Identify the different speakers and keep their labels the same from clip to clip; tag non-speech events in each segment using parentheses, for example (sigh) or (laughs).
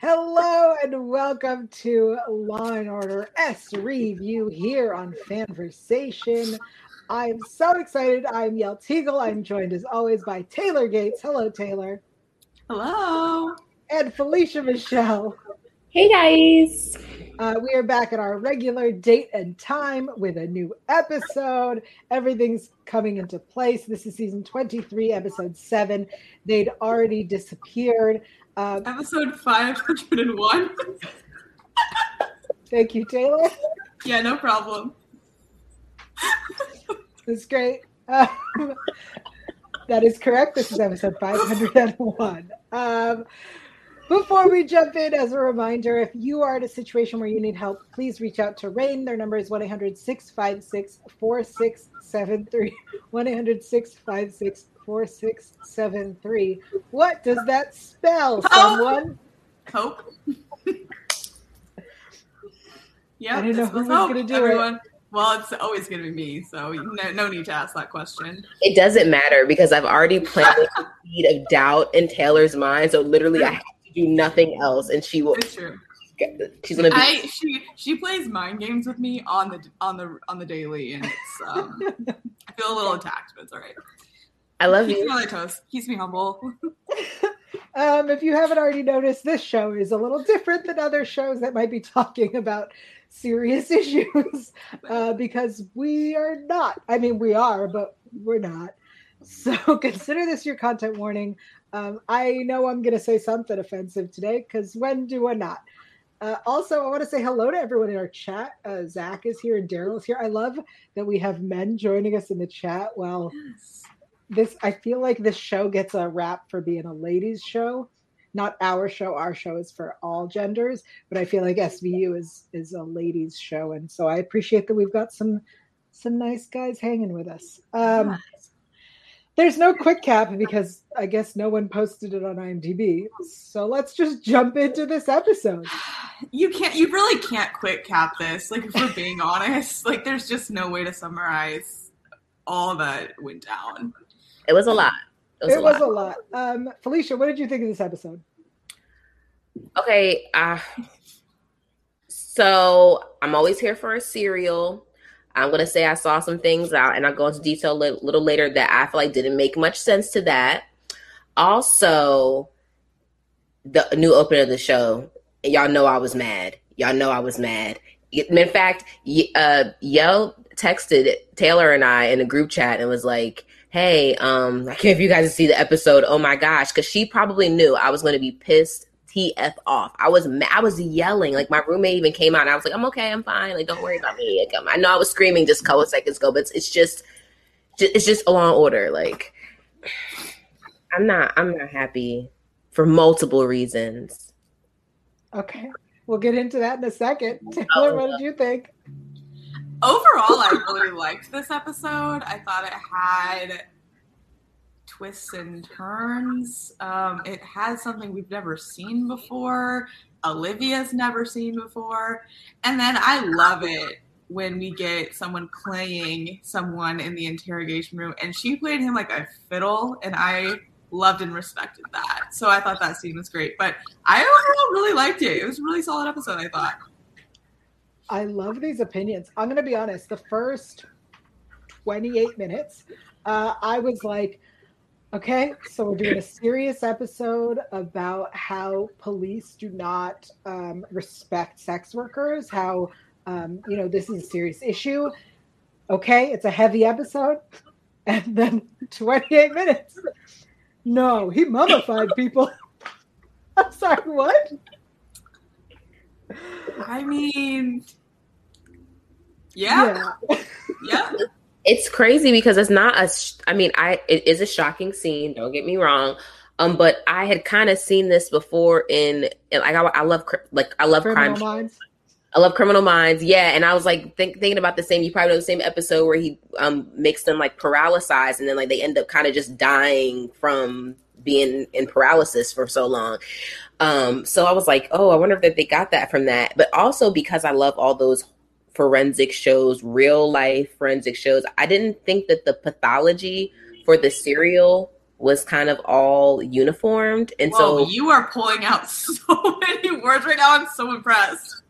Speaker 1: Hello and welcome to Law and Order S Review here on Fanversation. I'm so excited. I'm Yael Tygiel. I'm joined as always by Taylor Gates. Hello, Taylor.
Speaker 2: Hello.
Speaker 1: And Felicia Michelle.
Speaker 3: Hey guys.
Speaker 1: Uh, we are back at our regular date and time with a new episode. Everything's coming into place. This is season 23, episode 7. They'd already disappeared.
Speaker 2: Um, Episode 501. (laughs)
Speaker 1: thank you, Taylor.
Speaker 2: Yeah, no problem. (laughs)
Speaker 1: That's great. Um, that is correct. This is episode 501. Um, before we jump in, as a reminder, if you are in a situation where you need help, please reach out to RAINN. Their number is 1 800 656 4673. 1 800 656 4673. What does that spell,
Speaker 2: Hope.
Speaker 1: someone?
Speaker 2: Hope. (laughs) yeah,
Speaker 1: I don't know who's going to do Everyone. it.
Speaker 2: Well, it's always going to be me, so no, no, need to ask that question.
Speaker 3: It doesn't matter because I've already planted the (laughs) seed of doubt in Taylor's mind. So literally, I have to do nothing else, and she will.
Speaker 2: It's true.
Speaker 3: She's gonna be.
Speaker 2: I, she she plays mind games with me on the on the on the daily, and it's um, (laughs) I feel a little attacked, but it's all right.
Speaker 3: I love
Speaker 2: Keeps
Speaker 3: you.
Speaker 2: Me on toes. Keeps me humble. (laughs)
Speaker 1: um, if you haven't already noticed, this show is a little different than other shows that might be talking about serious (laughs) issues uh, because we are not. I mean, we are, but we're not. So (laughs) consider this your content warning. Um, I know I'm going to say something offensive today because when do I not? Uh, also, I want to say hello to everyone in our chat. Uh, Zach is here and Daryl is here. I love that we have men joining us in the chat. Well, yes this I feel like this show gets a rap for being a ladies show. Not our show. Our show is for all genders, but I feel like SVU is is a ladies show, and so I appreciate that we've got some some nice guys hanging with us. Um, there's no quick cap because I guess no one posted it on IMDb. So let's just jump into this episode.
Speaker 2: You can't. You really can't quick cap this. Like if we're being honest, like there's just no way to summarize all that went down.
Speaker 3: It was a lot.
Speaker 1: It was, it a, was lot. a lot. Um, Felicia, what did you think of this episode?
Speaker 3: Okay, uh, so I'm always here for a serial. I'm gonna say I saw some things out, and I'll go into detail a little, little later that I feel like didn't make much sense to that. Also, the new opening of the show, y'all know I was mad. Y'all know I was mad. In fact, uh, Yael texted Taylor and I in a group chat and was like, hey, um, I can't if you guys see the episode. Oh my gosh, because she probably knew I was going to be pissed TF off. I was I was yelling. Like my roommate even came out and I was like, I'm okay, I'm fine. Like don't worry about me. Like, I know I was screaming just a couple seconds ago, but it's, it's just it's just a long order. Like I'm not I'm not happy for multiple reasons.
Speaker 1: Okay. We'll get into that in a second. (laughs) Taylor, oh, what did you think?
Speaker 2: Overall, I really liked this episode. I thought it had twists and turns. Um, it has something we've never seen before. Olivia's never seen before. And then I love it when we get someone playing someone in the interrogation room. And she played him like a fiddle, and I loved and respected that. So I thought that scene was great. But I overall really liked it. It was a really solid episode, I thought.
Speaker 1: I love these opinions. I'm going to be honest. The first 28 minutes, uh, I was like, okay, so we're doing a serious episode about how police do not um, respect sex workers, how, um, you know, this is a serious issue. Okay, it's a heavy episode. (laughs) And then 28 minutes. No, he mummified people. (laughs) I'm sorry, what?
Speaker 2: I mean, yeah. Yeah. yeah.
Speaker 3: It's crazy because it's not a. I mean, I it is a shocking scene. Don't get me wrong, um, but I had kind of seen this before in, in like I, I love like I love Criminal crime. Minds. I love Criminal Minds. Yeah, and I was like think, thinking about the same. You probably know the same episode where he um makes them like paralyzed, and then like they end up kind of just dying from being in paralysis for so long. Um, so I was like, oh, I wonder if they got that from that. But also because I love all those forensic shows, real life forensic shows. I didn't think that the pathology for the serial was kind of all uniformed, and
Speaker 2: Whoa,
Speaker 3: so
Speaker 2: you are pulling out (laughs) so many words right now. I'm so impressed.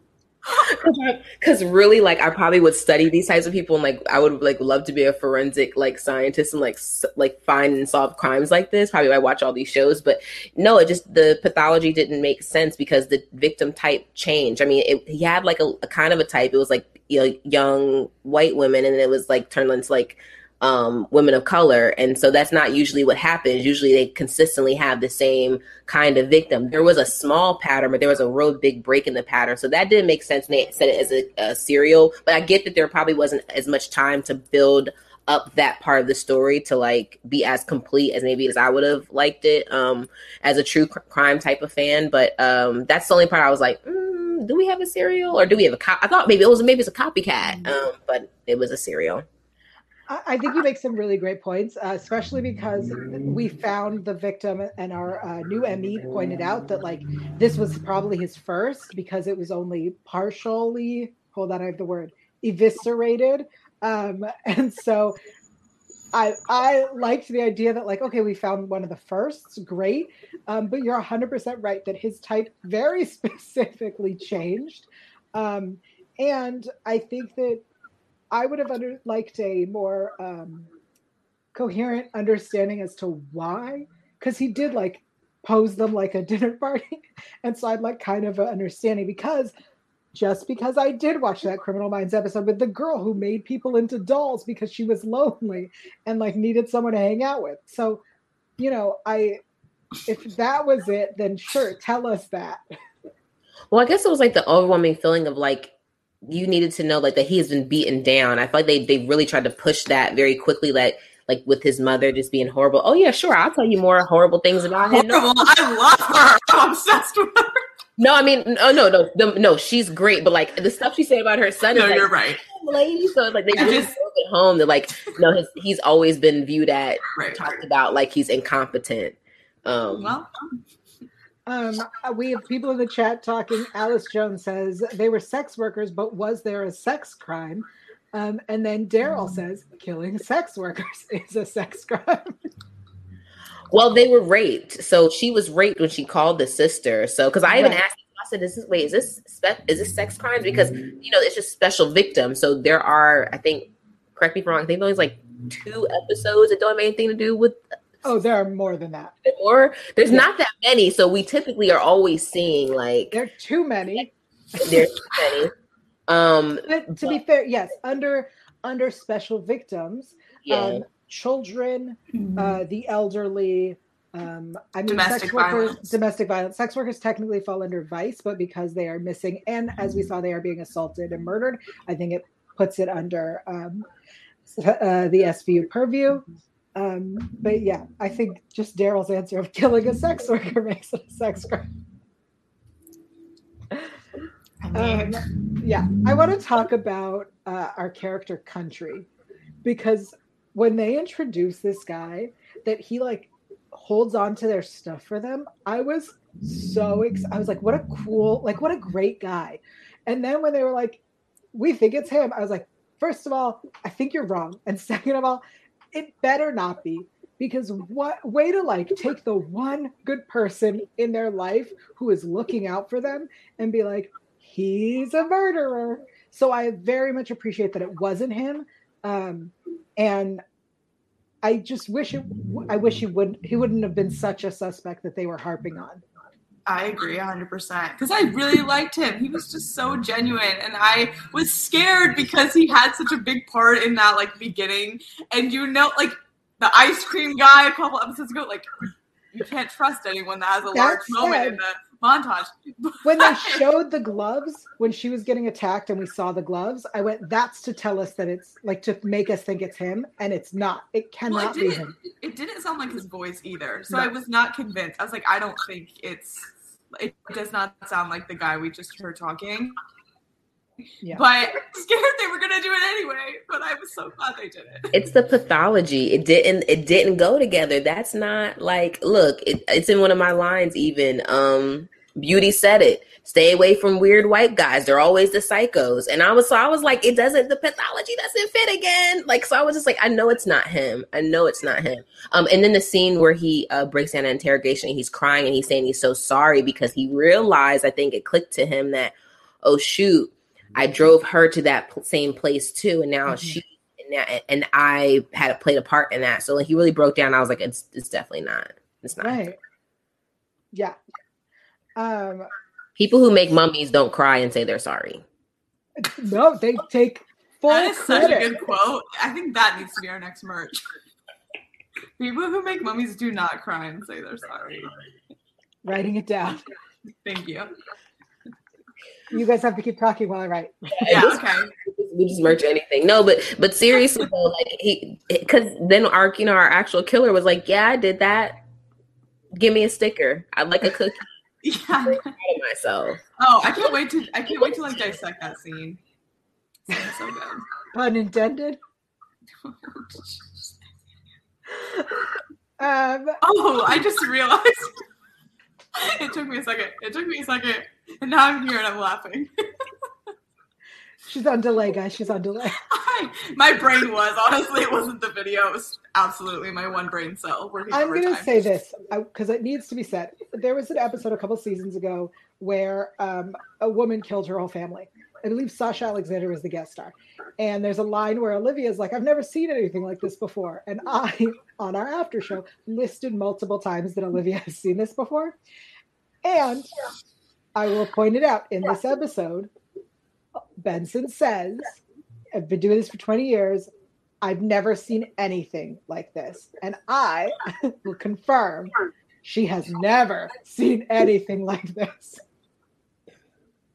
Speaker 3: Because really like i probably would study these types of people and like i would like love to be a forensic like scientist and like s- like find and solve crimes like this. Probably i watch all these shows but no it just the pathology didn't make sense because the victim type changed. I mean it, he had like a, a kind of a type. It was like you know, young white women and it was like turned into like um, women of color. And so that's not usually what happens. Usually they consistently have the same kind of victim. There was a small pattern, but there was a real big break in the pattern. So that didn't make sense. They said it as a, a serial, but I get that there probably wasn't as much time to build up that part of the story to like be as complete as maybe as I would have liked it um as a true cr- crime type of fan but um that's the only part I was like mm, do we have a serial or do we have a cop I thought maybe it was maybe it's a copycat um but it was a serial
Speaker 1: I think you make some really great points, uh, especially because we found the victim, and our uh, new ME pointed out that like this was probably his first because it was only partially. Hold on, I have the word eviscerated, um, (laughs) and so I I liked the idea that like okay, we found one of the firsts, great, um, but you're 100 percent right that his type very (laughs) specifically changed, um, and I think that I would have under, liked a more um, coherent understanding as to why, because he did like pose them like a (laughs) dinner party, and so I'd like kind of an understanding because just because I did watch that Criminal Minds episode with the girl who made people into dolls because she was lonely and like needed someone to hang out with. So, you know, I if that was it, then sure, tell us that.
Speaker 3: Well, I guess it was like the overwhelming feeling of like you needed to know like that he has been beaten down. I feel like they they really tried to push that very quickly, like like with his mother just being horrible. Oh yeah, sure, I'll tell you more horrible things about him. No,
Speaker 2: I love her. I'm obsessed with her.
Speaker 3: no I mean, no, no, no, the, no. She's great, but like the stuff she said about her son
Speaker 2: No,
Speaker 3: is like,
Speaker 2: you're right.
Speaker 3: lady. So like they really
Speaker 2: just-
Speaker 3: drove it home that like no, his, he's always been viewed at
Speaker 2: Right.
Speaker 3: talked about like he's incompetent. Um,
Speaker 2: Well,
Speaker 1: Um, uh, we have people in the chat talking. Alice Jones says they were sex workers, but was there a sex crime? Um, and then Daryl says killing sex workers (laughs) is a sex crime. (laughs)
Speaker 3: Well, they were raped. So she was raped when she called the sister. So because I even
Speaker 1: Right.
Speaker 3: asked, I said, "Is this wait? Is this spe- is this sex crimes? Because you know it's just special victims. So there are, I think, correct me if I'm wrong. I think there's like two episodes that don't have anything to do with
Speaker 1: Oh, there are more than that.
Speaker 3: it more. There's
Speaker 1: Yeah.
Speaker 3: not that many. So we typically are always seeing like
Speaker 1: There are too many. (laughs)
Speaker 3: there's too many. Um,
Speaker 1: But to be fair, yes, under under special victims,
Speaker 3: yeah.
Speaker 1: um, children, uh, the elderly. Um, I mean,
Speaker 2: Domestic
Speaker 1: sex workers,
Speaker 2: violence.
Speaker 1: domestic violence. Sex workers technically fall under vice, but because they are missing, and as we saw, they are being assaulted and murdered. I think it puts it under um, uh, the SVU purview. Um, but yeah, I think just Daryl's answer of killing a sex worker (laughs) makes it a sex crime. Um, yeah, I want to talk about uh, our character Country because when they introduce this guy that he like holds on to their stuff for them, I was so ex- I was like, what a cool, like what a great guy. And then when they were like, we think it's him, I was like, first of all, I think you're wrong, and (laughs) second of all, it better not be because what way to like take the one good person in their life who is looking out for them and be like he's a murderer. So i very much appreciate that it wasn't him um and i just wish it i wish he would he wouldn't have been such a suspect that they were harping on
Speaker 2: I agree 100% because I really liked him. He was just so genuine, and I was scared because he had such a big part in that like beginning. And you know, like the ice cream guy a couple episodes ago, like you can't trust anyone that has a
Speaker 1: That
Speaker 2: large moment
Speaker 1: said-
Speaker 2: in the montage.
Speaker 1: when they (laughs) showed the gloves when she was getting attacked and we saw the gloves i went that's to tell us that it's like to make us think it's him and it's not it
Speaker 2: Well,
Speaker 1: cannot
Speaker 2: it
Speaker 1: be
Speaker 2: didn't.
Speaker 1: him
Speaker 2: It didn't sound like his voice either, so
Speaker 1: No.
Speaker 2: I was not convinced. I was like, I don't think it's. It does not sound like the guy we just heard talking.
Speaker 1: Yeah.
Speaker 2: But scared they were gonna do it anyway. But I was so glad they did it.
Speaker 3: it's the pathology it didn't it didn't go together that's not like look it, it's in one of my lines even um Beauty said it. Stay away from weird white guys. They're always the psychos. And I was so I was like, it doesn't the pathology doesn't fit again. Like so I was just like, I know it's not him. I know it's not him. Um and then the scene where he uh, breaks down an interrogation, he's crying and he's saying he's so sorry because he realized, I think it clicked to him that, oh shoot, I drove her to that p- same place too, and now mm-hmm. she and, that, and I had played a part in that. So like he really broke down. I was like, it's it's definitely not. It's not.
Speaker 1: Right. Yeah. Um,
Speaker 3: People who make mummies don't cry and say they're sorry. (laughs)
Speaker 1: No, they take full
Speaker 2: That is
Speaker 1: credit.
Speaker 2: such a good quote. I think that needs to be our next merch. (laughs) People who make mummies do not cry and say they're sorry.
Speaker 1: Writing it down.
Speaker 2: Thank you.
Speaker 1: You guys have to keep talking while I write.
Speaker 2: Yeah, (laughs) okay.
Speaker 3: We just merch anything. No, but but seriously though, like he because then our you know our actual killer was like, yeah, I did that. Give me a sticker. I'd like a cookie.
Speaker 2: Yeah.
Speaker 3: I'm proud of myself.
Speaker 2: Oh, I can't wait to I can't wait to like dissect that scene. It's so good.
Speaker 1: Pun intended. (laughs) Um,
Speaker 2: Oh, I just realized. (laughs) It took me a second. It took me a second. And now I'm here and I'm laughing. (laughs)
Speaker 1: she's on delay, guys. She's on delay. (laughs)
Speaker 2: I, my brain was. Honestly, it wasn't the video. It was absolutely my one brain cell working
Speaker 1: I'm going to say this because it needs to be said. There was an episode a couple seasons ago where um, a woman killed her whole family. I believe Sasha Alexander was the guest star. And there's a line where Olivia's like, I've never seen anything like this before. And I, (laughs) on our after show, listed multiple times that Olivia has seen this before. And I will point it out in this episode. Benson says, I've been doing this for 20 years. I've never seen anything like this. And I (laughs) will confirm she has never seen anything like this.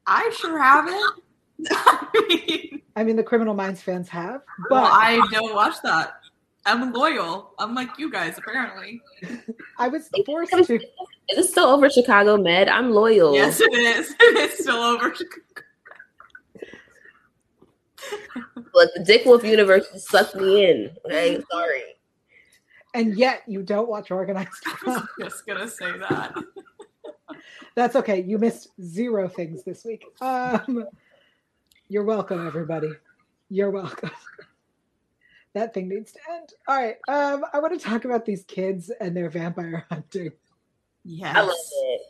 Speaker 2: I sure haven't. I mean,
Speaker 1: I mean, the Criminal Minds fans have,
Speaker 2: well,
Speaker 1: but
Speaker 2: I don't watch that. I'm loyal, unlike you guys, apparently.
Speaker 1: I was forced to.
Speaker 3: Is it still over Chicago Med? I'm loyal.
Speaker 2: Yes, it is. (laughs) It's still over.
Speaker 3: But the Dick Wolf universe just sucked me in. Okay, sorry.
Speaker 1: And yet you don't watch organized (laughs)
Speaker 2: I
Speaker 1: crime.
Speaker 2: was just gonna say that. (laughs)
Speaker 1: That's okay. You missed zero things this week. Um, you're welcome, everybody. You're welcome. (laughs) That thing needs to end. All right. Um, I want to talk about these kids and their vampire hunting.
Speaker 2: Yes.
Speaker 3: I love it.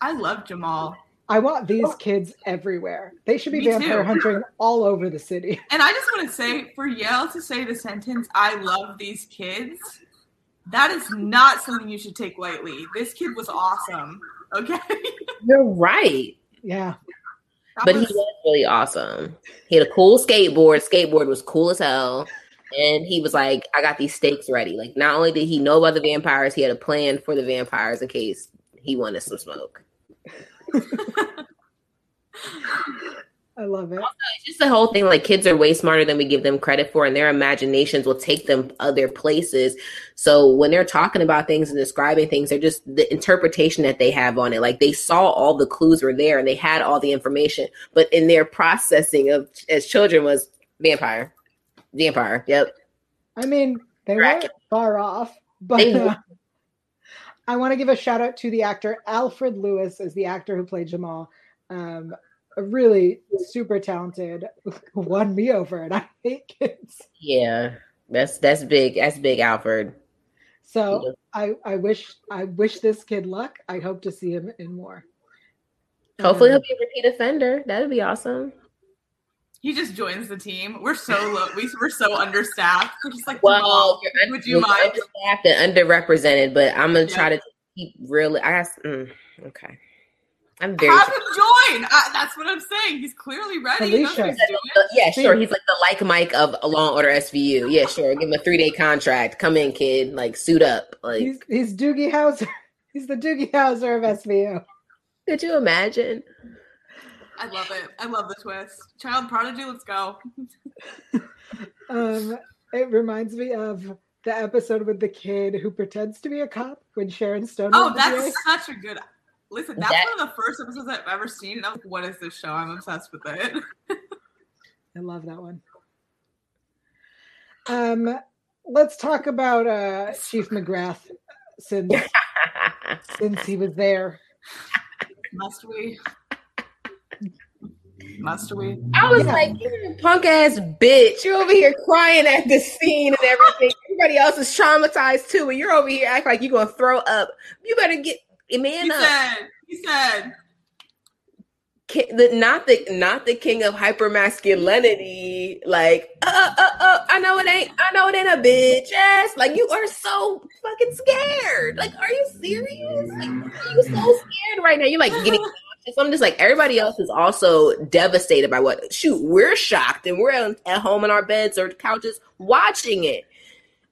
Speaker 2: I love Jamal.
Speaker 1: I want these oh. kids everywhere. They should be
Speaker 2: Me
Speaker 1: vampire
Speaker 2: too.
Speaker 1: hunting all over the city. (laughs)
Speaker 2: And I just want to say, for Yael to say the sentence, I love these kids, that is not something you should take lightly. This kid was awesome. Okay? (laughs)
Speaker 3: You're right.
Speaker 1: Yeah.
Speaker 2: That
Speaker 3: But he
Speaker 2: was-
Speaker 3: was really awesome. He had a cool skateboard. Skateboard was cool as hell. And he was like, I got these stakes ready. Like, not only did he know about the vampires, he had a plan for the vampires in case he wanted some smoke.
Speaker 1: I love it.
Speaker 3: It's just the whole thing like kids are way smarter than we give them credit for, and their imaginations will take them other places. So when they're talking about things and describing things, they're just the interpretation that they have on it. Like they saw all the clues were there and they had all the information, but in their processing of as children was vampire, vampire. Yep.
Speaker 1: I mean, they weren't far off, but
Speaker 3: They
Speaker 1: uh, I want to give a shout out to the actor Alfred Lewis as the actor who played Jamal. Um, a really super talented, (laughs) won me over, and I hate kids.
Speaker 3: Yeah. That's that's big. That's big, Alfred.
Speaker 1: So I, I wish I wish this kid luck. I hope to see him in more.
Speaker 3: Hopefully
Speaker 1: Um,
Speaker 3: he'll be a repeat offender. That'd be awesome.
Speaker 2: He just joins the team. We're so low. We, we're so understaffed. We're just like,
Speaker 3: Well,
Speaker 2: Jamal,
Speaker 3: you're
Speaker 2: would you
Speaker 3: you're
Speaker 2: mind?
Speaker 3: understaffed and underrepresented, but I'm gonna try
Speaker 2: Yeah.
Speaker 3: to keep really. I guess. Mm, okay. I'm very.
Speaker 2: have him join. I, that's what I'm saying. He's clearly ready. He knows what
Speaker 1: Alicia.
Speaker 2: he's doing.
Speaker 3: Uh, yeah, sure. He's like the like Mike of a Law and Order SVU. Yeah, sure. Give him a three day contract. Come in, kid. Like suit up. Like,
Speaker 1: he's he's Doogie Howser. (laughs) He's the Doogie Howser of SVU.
Speaker 3: could you imagine?
Speaker 2: I love it. I love the twist. Child prodigy. Let's go. (laughs)
Speaker 1: Um, it reminds me of the episode with the kid who pretends to be a cop when Sharon Stone.
Speaker 2: Oh,
Speaker 1: was
Speaker 2: that's such a good. Listen, that's
Speaker 3: That-
Speaker 2: one of the first episodes I've ever seen. And I'm like, what is this show? I'm obsessed with it. (laughs)
Speaker 1: I love that one. Um, let's talk about uh, Chief McGrath since (laughs) since he was there
Speaker 2: Must we? Must we?
Speaker 3: I was yeah. like, you're punk ass bitch. You're over here crying at the scene and everything. Everybody else is traumatized too, and you're over here acting like you're gonna throw up. You better get man
Speaker 2: he
Speaker 3: up.
Speaker 2: Said, he said,
Speaker 3: the not the not the king of hypermasculinity. Like, uh, uh, uh, I know it ain't. I know it ain't a bitch ass. Like, you are so fucking scared. Like, are you serious? Like, you so scared right now. You're like getting. So I'm just like everybody else is also devastated by what. Shoot, we're shocked and we're at home in our beds or couches watching it.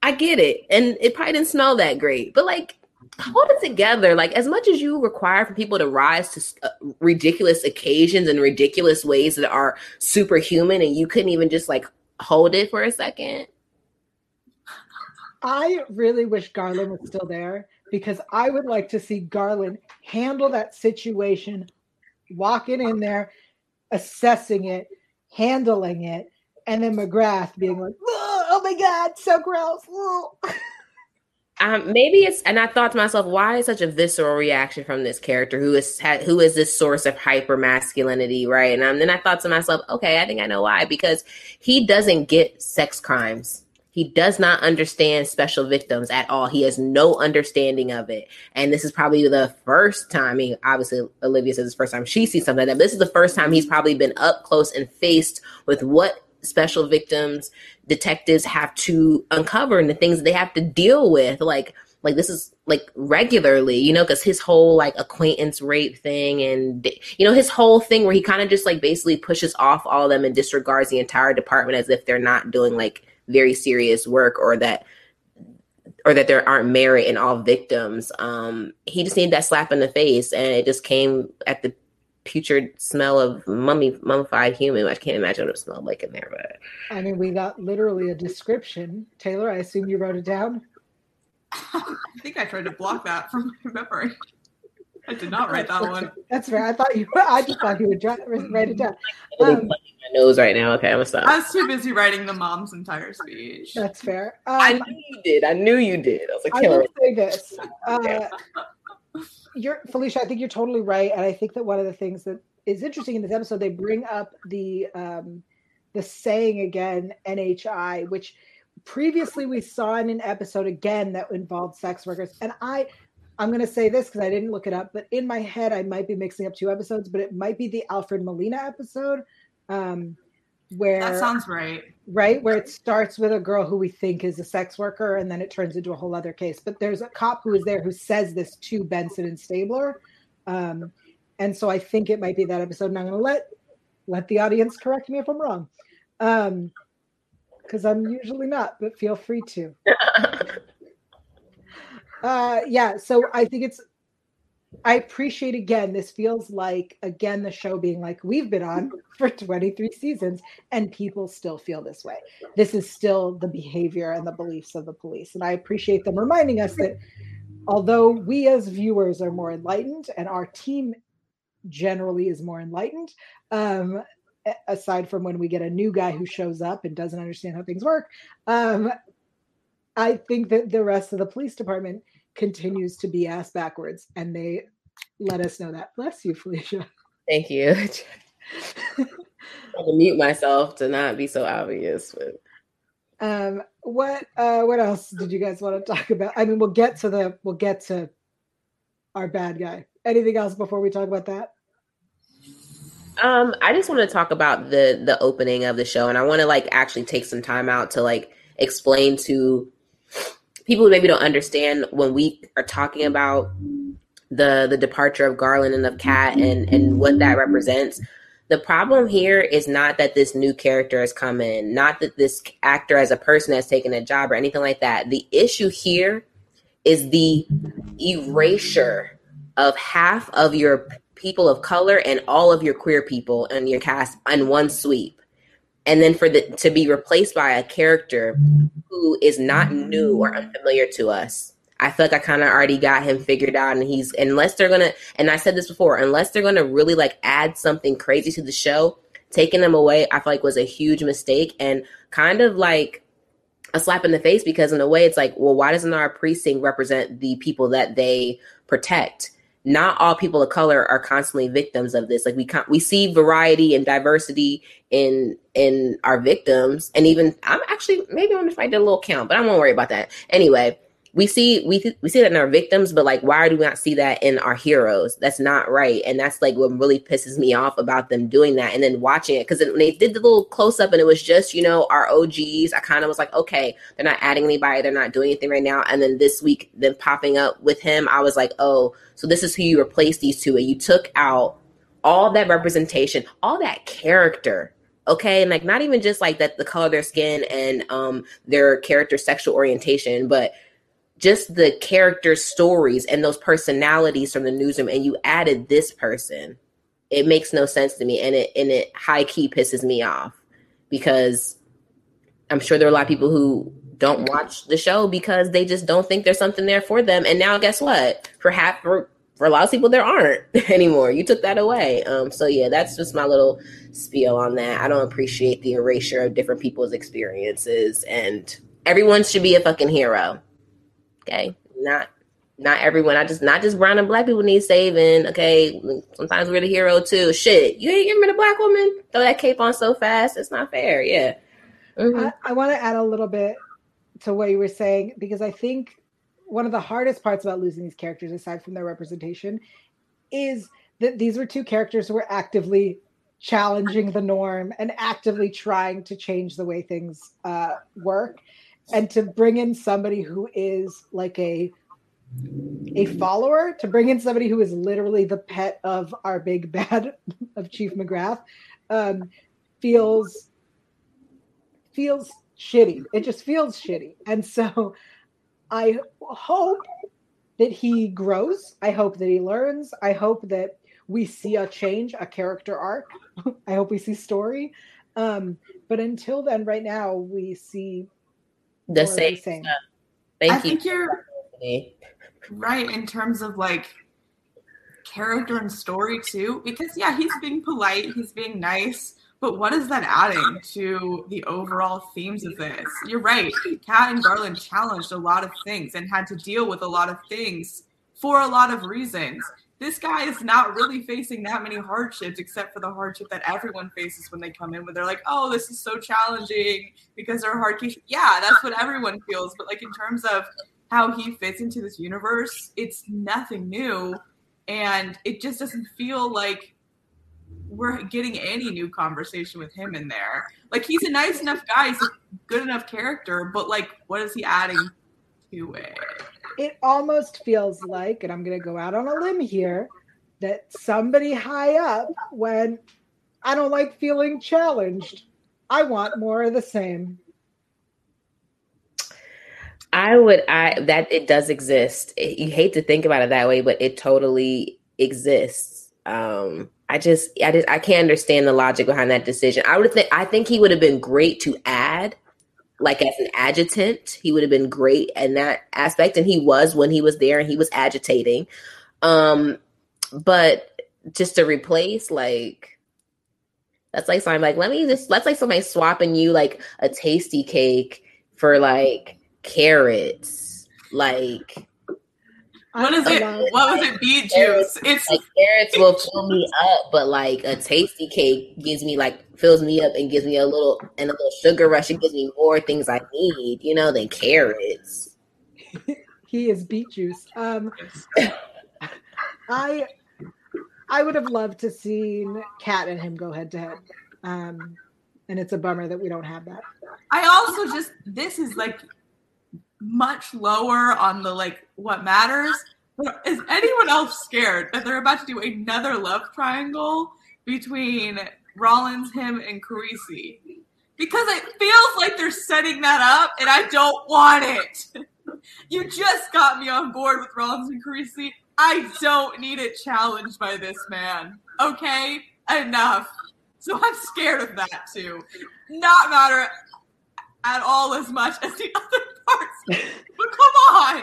Speaker 3: I get it, and it probably didn't smell that great, but like hold it together. Like as much as you require for people to rise to uh, ridiculous occasions and ridiculous ways that are superhuman, and you couldn't even just like hold it for a second.
Speaker 1: I really wish Garland was still there because I would like to see Garland handle that situation, walking in there, assessing it, handling it, and then McGrath being like, "Oh my god, so gross." (laughs)
Speaker 3: um, maybe it's and I thought to myself, why is such a visceral reaction from this character who is who is this source of hyper masculinity, right? And then I thought to myself, okay, I think I know why because he doesn't get sex crimes. He does not understand special victims at all. He has no understanding of it. And this is probably the first time, mean, obviously, Olivia says it's the first time she sees something like that. This is the first time he's probably been up close and faced with what special victims detectives have to uncover and the things they have to deal with like like this is like regularly you know because his whole like acquaintance rape thing and you know his whole thing where he kind of just like basically pushes off all of them and disregards the entire department as if they're not doing like very serious work or that or that there aren't merit in all victims um he just needed that slap in the face and it just came at the putrid smell of mummy mummified human. I can't imagine what it smelled like in there, but
Speaker 1: I mean, we got literally a description. Taylor, I assume you wrote it down. (laughs)
Speaker 2: I think I tried to block that from my memory. I did not write that one.
Speaker 1: That's right. I thought you. (laughs) I just thought you would write it down. Um,
Speaker 3: my nose right now. Okay, I'm gonna stop.
Speaker 2: I was too busy writing the mom's entire speech.
Speaker 1: That's fair.
Speaker 3: Um, I knew you did. I knew you did. I was like,
Speaker 1: I will say this. (laughs) Uh, you're Felicia. I think you're totally right, and I think that one of the things that is interesting in this episode, they bring up the um, the saying again, NHI, which previously we saw in an episode again that involved sex workers, and I. I'm going to say this because I didn't look it up, but in my head, I might be mixing up two episodes, but it might be the Alfred Molina episode um, where
Speaker 2: that sounds right.
Speaker 1: right where it starts with a girl who we think is a sex worker and then it turns into a whole other case. But there's a cop who is there who says this to benson and stabler um, and so i think it might be that episode and i'm going to let let the audience correct me if i'm wrong um because i'm usually not but feel free to (laughs) uh yeah so i think it's I appreciate again, this feels like, again, the show being like, we've been on for 23 seasons and people still feel this way. This is still the behavior and the beliefs of the police. And I appreciate them reminding us that although we as viewers are more enlightened and our team generally is more enlightened, um, aside from when we get a new guy who shows up and doesn't understand how things work, um, I think that the rest of the police department continues to be ass backwards and they let us know that. Bless you felicia. (laughs)
Speaker 3: Thank you. (laughs) (laughs) I can mute myself to not be so obvious but
Speaker 1: um what uh what else did you guys want to talk about? I mean we'll get to the we'll get to our bad guy. Anything else before we talk about that?
Speaker 3: Um i just want to talk about the the opening of the show and i want to like actually take some time out to like explain to people maybe don't understand when we are talking about the the departure of Garland and of Kat and and what that represents. The problem here is not that this new character has come in, not that this actor as a person has taken a job or anything like that. The issue here is the erasure of half of your people of color and all of your queer people and your cast in one sweep and then for the to be replaced by a character who is not new or unfamiliar to us i feel like i kind of already got him figured out and he's unless they're gonna and i said this before unless they're gonna really like add something crazy to the show taking them away i feel like was a huge mistake and kind of like a slap in the face because in a way it's like well why doesn't our precinct represent the people that they protect not all people of color are constantly victims of this. Like we can we see variety and diversity in in our victims, and even I'm actually maybe I'm gonna find a little count, but I won't worry about that. Anyway, we see we th- we see that in our victims, but like, why do we not see that in our heroes? That's not right, and that's like what really pisses me off about them doing that. And then watching it because when they did the little close up, and it was just you know our OGs. I kind of was like, okay, they're not adding anybody, they're not doing anything right now. And then this week, then popping up with him, I was like, oh, so this is who you replaced these two, and you took out all that representation, all that character okay and like not even just like that the color of their skin and um their character sexual orientation but just the character stories and those personalities from the newsroom and you added this person it makes no sense to me. And it and it high key pisses me off because i'm sure there are a lot of people who don't watch the show because they just don't think there's something there for them. And now guess what? For half for, for a lot of people there aren't (laughs) anymore. You took that away. Um so yeah that's just my little spiel on that. I don't appreciate the erasure of different people's experiences and everyone should be a fucking hero Okay, not not everyone. I just not just brown and black people need saving. Okay, sometimes we're the hero too. Shit, you ain't giving me a black woman. Throw that cape on so fast. It's not fair. Yeah.
Speaker 1: Mm-hmm. I, I want to add a little bit to what you were saying because I think one of the hardest parts about losing these characters, aside from their representation, is that these were two characters who were actively challenging the norm and actively trying to change the way things uh, work and to bring in somebody who is like a a follower to bring in somebody who is literally the pet of our big (laughs) bad of chief mcgrath um, feels feels shitty. It just feels shitty. And so i hope that he grows. I hope that he learns. I hope that we see a change a character arc. (laughs) I hope we see story. Um, but until then right now we see
Speaker 3: the same. same.
Speaker 2: Thank I you. think you're right in terms of like character and story too. Because yeah, he's being polite, he's being nice, but what is that adding to the overall themes of this? You're right. Kat and Garland challenged a lot of things and had to deal with a lot of things for a lot of reasons this guy is not really facing that many hardships except for the hardship that everyone faces when they come in where they're like oh this is so challenging because they're hard yeah that's what everyone feels but like in terms of how he fits into this universe it's nothing new and it just doesn't feel like we're getting any new conversation with him in there. Like he's a nice enough guy he's a good enough character but like what is he adding to it
Speaker 1: it almost feels like, and I'm going to go out on a limb here, that somebody high up when I don't like feeling challenged. I want more of the same.
Speaker 3: I would I that it does exist. you hate to think about it that way, but it totally exists. Um I just I just I can't understand the logic behind that decision. I would think I think he would have been great to add like as an adjutant. He would have been great in that aspect, and he was when he was there and he was agitating. Um, but just to replace, like that's like something like let me just let's like somebody swapping you like a tasty cake for like carrots, like
Speaker 2: what is it? What was it? Beet juice. It's
Speaker 3: like carrots will fill me up, but like a tasty cake gives me like fills me up and gives me a little and a little sugar rush. It gives me more things I need, you know, than carrots. (laughs)
Speaker 1: he is beet juice. Um, (laughs) I I would have loved to seen Kat and him go head to head. Um, and it's a bummer that we don't have that.
Speaker 2: I also just this is like much lower on the like what matters. Is anyone else scared that they're about to do another love triangle between Rollins, him, and Carisi? Because it feels like they're setting that up, and I don't want it. (laughs) you just got me on board with Rollins and Carisi. I don't need it challenged by this man. Okay, enough. So I'm scared of that too. Not matter at all as much as the (laughs) other. But come on.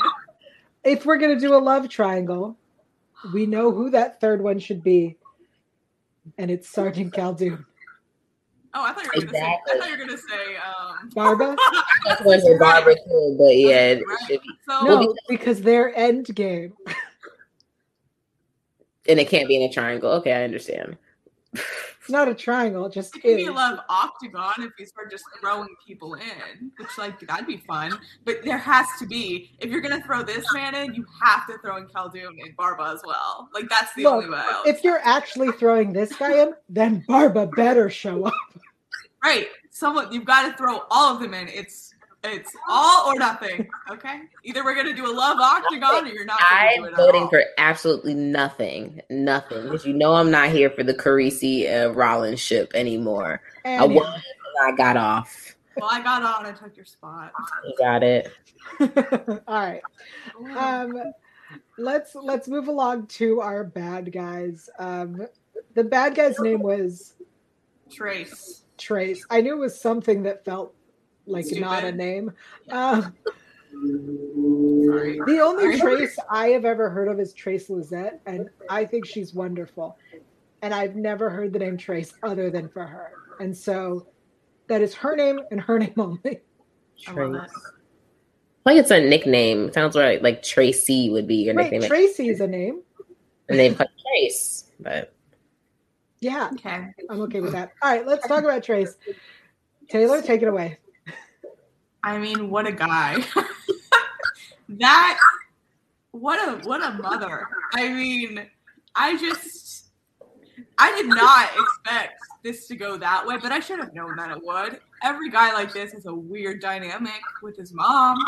Speaker 1: If we're gonna do a love triangle, we know who that third one should be, and it's Sergeant Khaldun.
Speaker 2: Oh, I thought you were gonna exactly. say. I thought you were gonna say um,
Speaker 1: Barba. (laughs)
Speaker 3: That's one Barba too, but yeah,
Speaker 1: right. So, no, because their end game.
Speaker 3: and it can't be in a triangle. Okay, I understand. (laughs)
Speaker 1: It's not a triangle, it just
Speaker 2: It could be a love octagon if you start just throwing people in, which like that'd be fun. But there has to be if you're gonna throw this man in, you have to throw in Khaldun and Barba as well. Like that's the
Speaker 1: Look,
Speaker 2: only way.
Speaker 1: If you're actually throwing this guy in, then Barba better show up.
Speaker 2: right, someone you've got to throw all of them in. It's it's all or nothing. Okay, either we're gonna do a love octagon or you're not. Gonna do
Speaker 3: I'm
Speaker 2: at
Speaker 3: voting
Speaker 2: all.
Speaker 3: for absolutely nothing, nothing, because you know I'm not here for the Carisi uh, Rollins ship anymore. I was, and I got off.
Speaker 2: Well, I got on and took your spot.
Speaker 3: You got it. (laughs)
Speaker 1: All right. Um, let's let's move along to our bad guys. Um, the bad guy's name was
Speaker 2: Trace.
Speaker 1: Trace. I knew it was something that felt like not a
Speaker 2: Stupid.
Speaker 1: name. Uh,
Speaker 2: Sorry.
Speaker 1: the only
Speaker 2: Sorry.
Speaker 1: Trace I have ever heard of is Trace Lysette, and I think she's wonderful. And I've never heard the name Trace other than for her. And so that is her name and her (laughs) name only.
Speaker 2: I.
Speaker 3: Like it's a nickname. Sounds right. Like Tracy would be your
Speaker 1: Wait,
Speaker 3: nickname,
Speaker 1: Tracy is a name.
Speaker 3: and they've got Trace. But
Speaker 1: Yeah,
Speaker 2: Okay.
Speaker 1: I'm okay with that. All right, let's talk about Trace. Taylor, take it away.
Speaker 2: I mean, what a guy. (laughs) that what a what a mother. I mean, I just I did not expect this to go that way, but I should have known that it would. Every guy like this has a weird dynamic with his mom,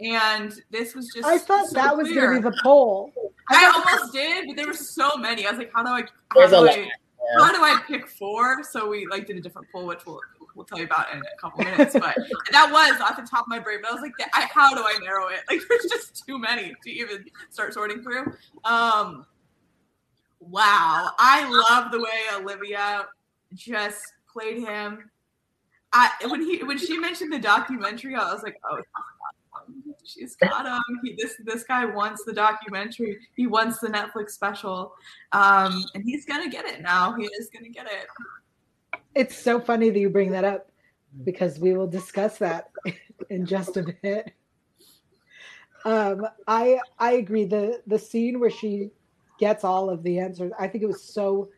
Speaker 2: and this was just
Speaker 1: I thought
Speaker 2: so
Speaker 1: that was
Speaker 2: clear.
Speaker 1: going to be the poll.
Speaker 2: I almost did, but there were so many. I was like, how do I how
Speaker 3: There's a
Speaker 2: do
Speaker 3: lot.
Speaker 2: I how do I pick four? So we like did a different poll, which we'll we'll tell you about in a couple minutes. But (laughs) that was off the top of my brain. But I was like, I, how do I narrow it? (laughs) Like, there's just too many to even start sorting through. Um, wow, I love the way Olivia just played him. I when he when she mentioned the documentary, I was like, oh. (laughs) She's got him. He, this this guy wants the documentary. He wants the Netflix special, um, and he's gonna get it now. He is gonna get it.
Speaker 1: It's so funny that you bring that up because we will discuss that (laughs) in just a bit. Um, I I agree. The the scene where she gets all of the answers, I think it was so.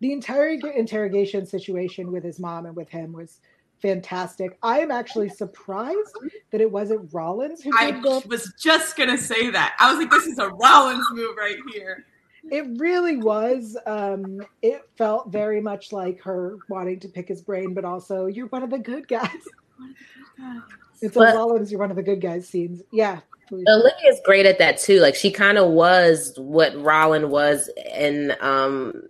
Speaker 1: The entire interrogation situation with his mom and with him was fantastic. I am actually surprised that it wasn't Rollins who
Speaker 2: I was just gonna say that. I was like, this is a Rollins move right here.
Speaker 1: It really was. Um, it felt very much like her wanting to pick his brain, but also you're one of the good guys. It's a
Speaker 3: But-
Speaker 1: Rollins, you're one of the good guys scenes. Yeah. please.
Speaker 3: Olivia's great at that too. Like she kind of was what Rollin was in um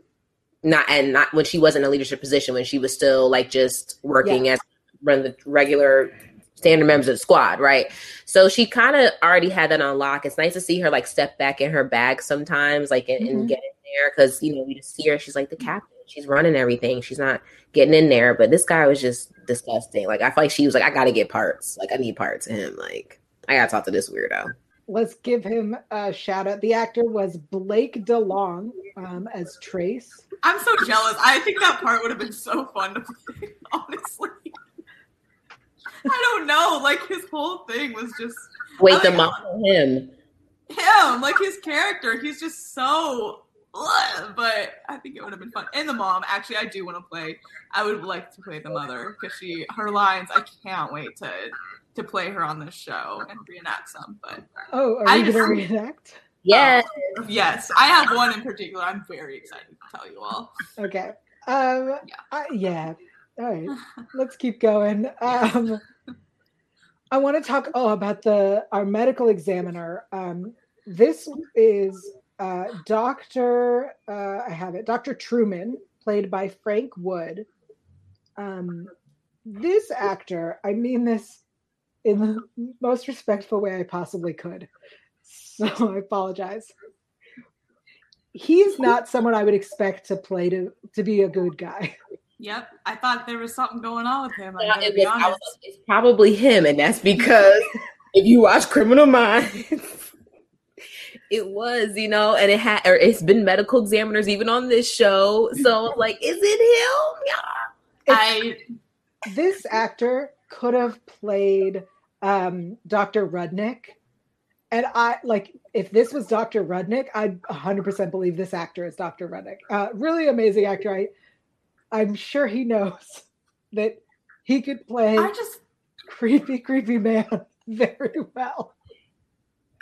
Speaker 3: not and not when she was in a leadership position when she was still like just working as run the regular standard members of the squad, right? So she kind of already had that on lock. It's nice to see her like step back in her bag sometimes, like and, and
Speaker 1: Mhm.
Speaker 3: get in there because you know we just see her. She's like the captain. She's running everything. She's not getting in there. But this guy was just disgusting. Like I feel like she was like, I got to get parts. Like I need parts of him. Like I got to talk to this weirdo.
Speaker 1: Let's give him a shout out. The actor was Blake DeLong um, as Trace.
Speaker 2: I'm so jealous. I think that part would have been so fun to play, (laughs) honestly. I don't know. Like his whole thing was just
Speaker 3: Wait,
Speaker 2: I
Speaker 3: the
Speaker 2: like-
Speaker 3: mom him.
Speaker 2: him. Like his character. He's just so ugh, but I think it would have been fun. And the mom, actually I do want to play. I would like to play the mother because she her lines, I can't wait to to play her on this show and reenact some. But
Speaker 1: Oh, are
Speaker 2: I
Speaker 1: you going to
Speaker 2: just-
Speaker 1: reenact?
Speaker 3: Yeah.
Speaker 2: yes, I have one in particular I'm very excited to tell you all.
Speaker 1: Okay. Um,
Speaker 2: Yeah.
Speaker 1: I, yeah. All right. Let's keep going. Um, I want to talk oh about the our medical examiner. Um, this is uh, Doctor. Uh, I have it. Doctor Truman, played by Frank Wood. Um, this actor, I mean this in the most respectful way I possibly could. So (laughs) I apologize. He's not someone I would expect to play to to be a good guy.
Speaker 2: Yep, I thought there was something going on with him. I'm
Speaker 3: Yeah, it
Speaker 2: be
Speaker 3: was, I was it's probably him, and that's because (laughs) if you watch Criminal Minds, (laughs) it was, you know, and it had, or it's been medical examiners even on this show. So, like, is it him? Yeah.
Speaker 2: I (laughs)
Speaker 1: this actor could have played um, Dr. Rudnick. And I like if this was Dr. Rudnick, I'd 100% believe this actor is Dr. Rudnick. Uh, really amazing actor. I, I'm sure he knows (laughs) that he could play
Speaker 2: I just
Speaker 1: creepy, creepy man (laughs) very well.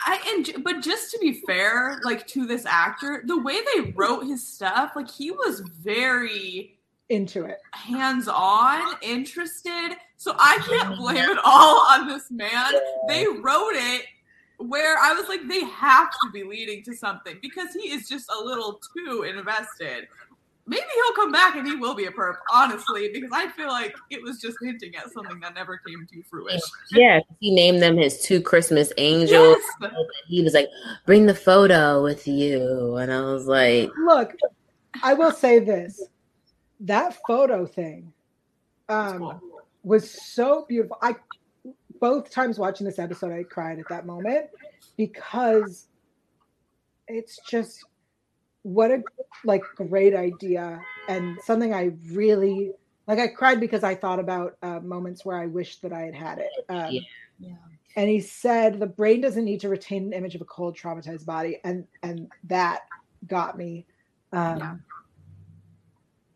Speaker 2: I and but just to be fair, like to this actor, the way they wrote his stuff, like he was very
Speaker 1: Into it.
Speaker 2: hands-on, interested. So I can't blame it all on this man. They wrote it where I was like, they have to be leading to something because he is just a little too invested. Maybe he'll come back and he will be a perp, honestly, because I feel like it was just hinting at something that never came to fruition. (laughs)
Speaker 3: Yeah, he named them his two Christmas angels.
Speaker 2: Yes.
Speaker 3: He was like, "Bring the photo with you," and I was like,
Speaker 1: Look, I will say this that photo thing um,
Speaker 2: cool.
Speaker 1: was so beautiful. I both times watching this episode, I cried at that moment because it's just what a like great idea and something I really like. I cried because I thought about uh, moments where I wished that I had had it. Um,
Speaker 3: Yeah.
Speaker 2: Yeah.
Speaker 1: and he said the brain doesn't need to retain an image of a cold traumatized body and and that got me um
Speaker 2: Yeah.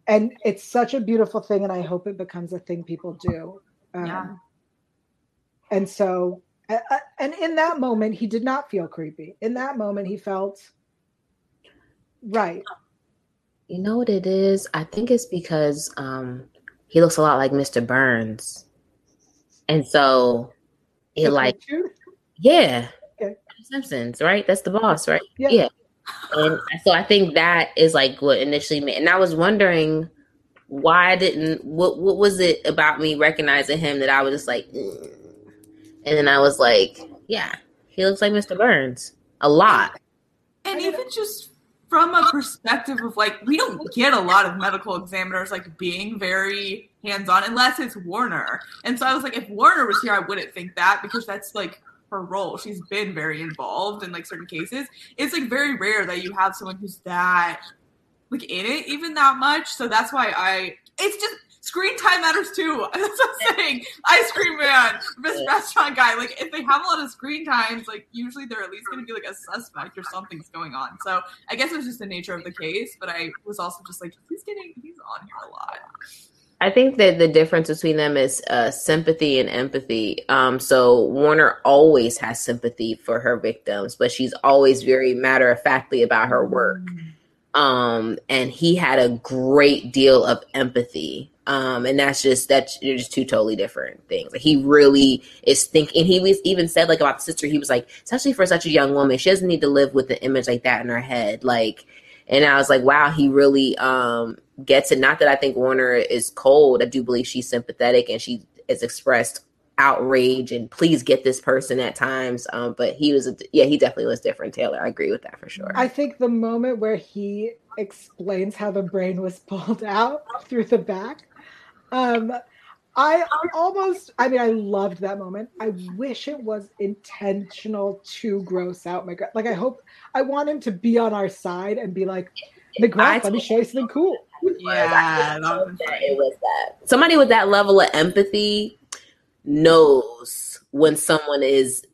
Speaker 1: and it's such a beautiful thing and i hope it becomes a thing people do um,
Speaker 2: Yeah.
Speaker 1: and so and in that moment he did not feel creepy in that moment he felt right
Speaker 3: "You know what it is? I think it's because um he looks a lot like Mr. Burns, and so it
Speaker 1: The
Speaker 3: like,
Speaker 1: cartoon?
Speaker 3: yeah,
Speaker 1: Okay.
Speaker 3: Simpsons, right? That's the boss, right?
Speaker 1: Yeah.
Speaker 3: yeah. And so I think that is like what initially made, and I was wondering why I didn't what what was it about me recognizing him that I was just like, "Mm." and then I was like, yeah, he looks like Mr. Burns a lot.
Speaker 2: And even just from a perspective of like, we don't get a lot of medical examiners like being very hands on unless it's Warner. And so I was like, if Warner was here, I wouldn't think that because that's like her role. She's been very involved in like certain cases. It's like very rare that you have someone who's that like in it even that much. So that's why I, it's just, Screen time matters too. (laughs) That's what I'm saying. Ice cream man, best restaurant guy. Like if they have a lot of screen times, like usually they're at least going to be like a suspect or something's going on. So I guess it was just the nature of the case. But I was also just like, he's getting, he's on here a lot.
Speaker 3: I think that the difference between them is uh, sympathy and empathy. Um, so Warner always has sympathy for her victims, but she's always very matter of factly about her work. Um, and he had a great deal of empathy. Um, and that's just that's they're just two totally different things. Like he really is thinking. He was even said like about the sister. He was like, especially for such a young woman, she doesn't need to live with an image like that in her head. Like, and I was like, wow, he really um gets it. Not that I think Warner is cold. I do believe she's sympathetic and she has expressed outrage and please get this person at times. Um, but he was, a, yeah, he definitely was different. Taylor, I agree with that for sure.
Speaker 1: I think the moment where he explains how the brain was pulled out through the back, um, I almost, I mean, I loved that moment. I wish it was intentional to gross out McGrath. Like, I hope, I want him to be on our side and be like, McGrath, let me show you something cool.
Speaker 2: Yeah, that
Speaker 3: that it was that. Somebody with that level of empathy knows when someone is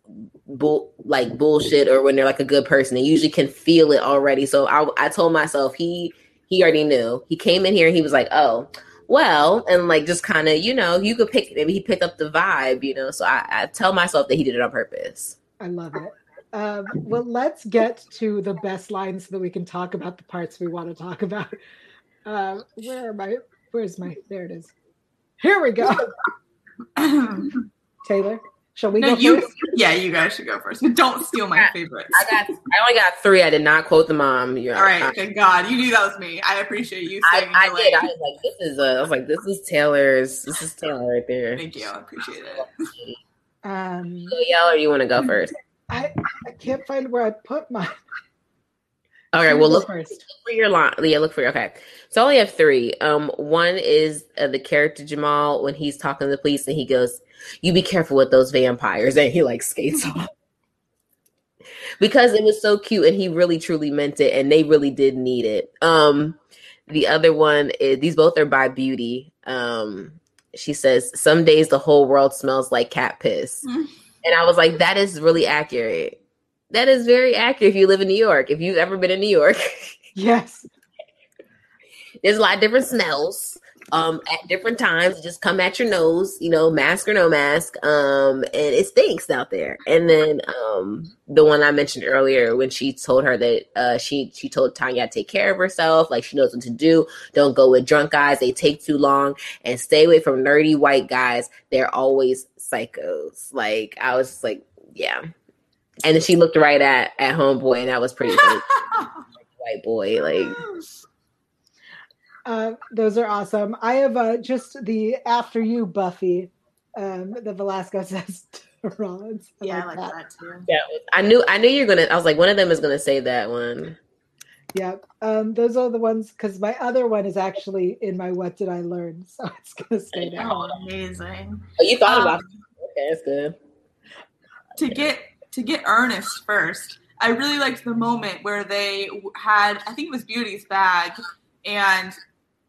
Speaker 3: bull like bullshit or when they're like a good person. They usually can feel it already. So I, I told myself he he already knew. He came in here and he was like, oh. Well, and like just kind of, you know, you could pick maybe he picked up the vibe, you know. So I, I tell myself that he did it on purpose.
Speaker 1: I love it. Um, well, let's get to the best lines so that we can talk about the parts we want to talk about. Um, where am I? Where's my? There it is. Here we go. (laughs) (clears throat) Taylor, shall we
Speaker 2: no,
Speaker 1: go
Speaker 2: you.
Speaker 1: first?
Speaker 2: Yeah, you guys should go first. But (laughs) don't steal my favorites.
Speaker 3: I got I only got three. I did not quote the mom. You're
Speaker 2: All right,
Speaker 3: I,
Speaker 2: thank God you knew that was me. I appreciate you
Speaker 3: I,
Speaker 2: saying.
Speaker 3: I
Speaker 2: your
Speaker 3: did. I was like, this is a, I was like, this is Taylor's. This is Taylor right there.
Speaker 2: Thank you. I appreciate it.
Speaker 1: Um,
Speaker 3: So Yael or you want to go first?
Speaker 1: I I can't find where I put my.
Speaker 3: All right. Well, look
Speaker 1: first.
Speaker 3: for your line. Yeah, look for your. Okay. So I only have three. Um, one is uh, the character Jamal when he's talking to the police and he goes, "You be careful with those vampires," (laughs) and he like skates off. Because it was so cute and he really truly meant it and they really did need it. Um, the other one is these both are by Beauty. Um, she says, "Some days the whole world smells like cat piss,"
Speaker 2: Mm.
Speaker 3: and I was like, "That is really accurate." That is very accurate if you live in New York. If you've ever been in New York, (laughs)
Speaker 1: Yes.
Speaker 3: there's a lot of different smells um at different times. Just come at your nose you know mask or no mask um and it stinks out there. And then um the one i mentioned earlier when she told her that uh she she told tanya to take care of herself. Like she knows what to do. Don't go with drunk guys. They take too long. And stay away from nerdy white guys. They're always psychos. Like i was just like yeah and then she looked right at at homeboy and that was pretty funny (laughs) white boy like
Speaker 1: Uh, those are awesome. I have uh, just the after you Buffy um, that Velasco (laughs) says to Rollins.
Speaker 2: yeah, I like that too.
Speaker 3: Yeah, I knew I knew you're gonna. I was like, one of them is gonna say that one.
Speaker 1: Yep. Um, those are the ones because my other one is actually in my what did I learn, (laughs) so it's gonna stay there.
Speaker 2: Oh, amazing.
Speaker 3: Oh, you thought
Speaker 2: Um,
Speaker 3: about it. Okay, that's good.
Speaker 2: to get to get earnest first i really liked the moment where they had i think it was beauty's bag and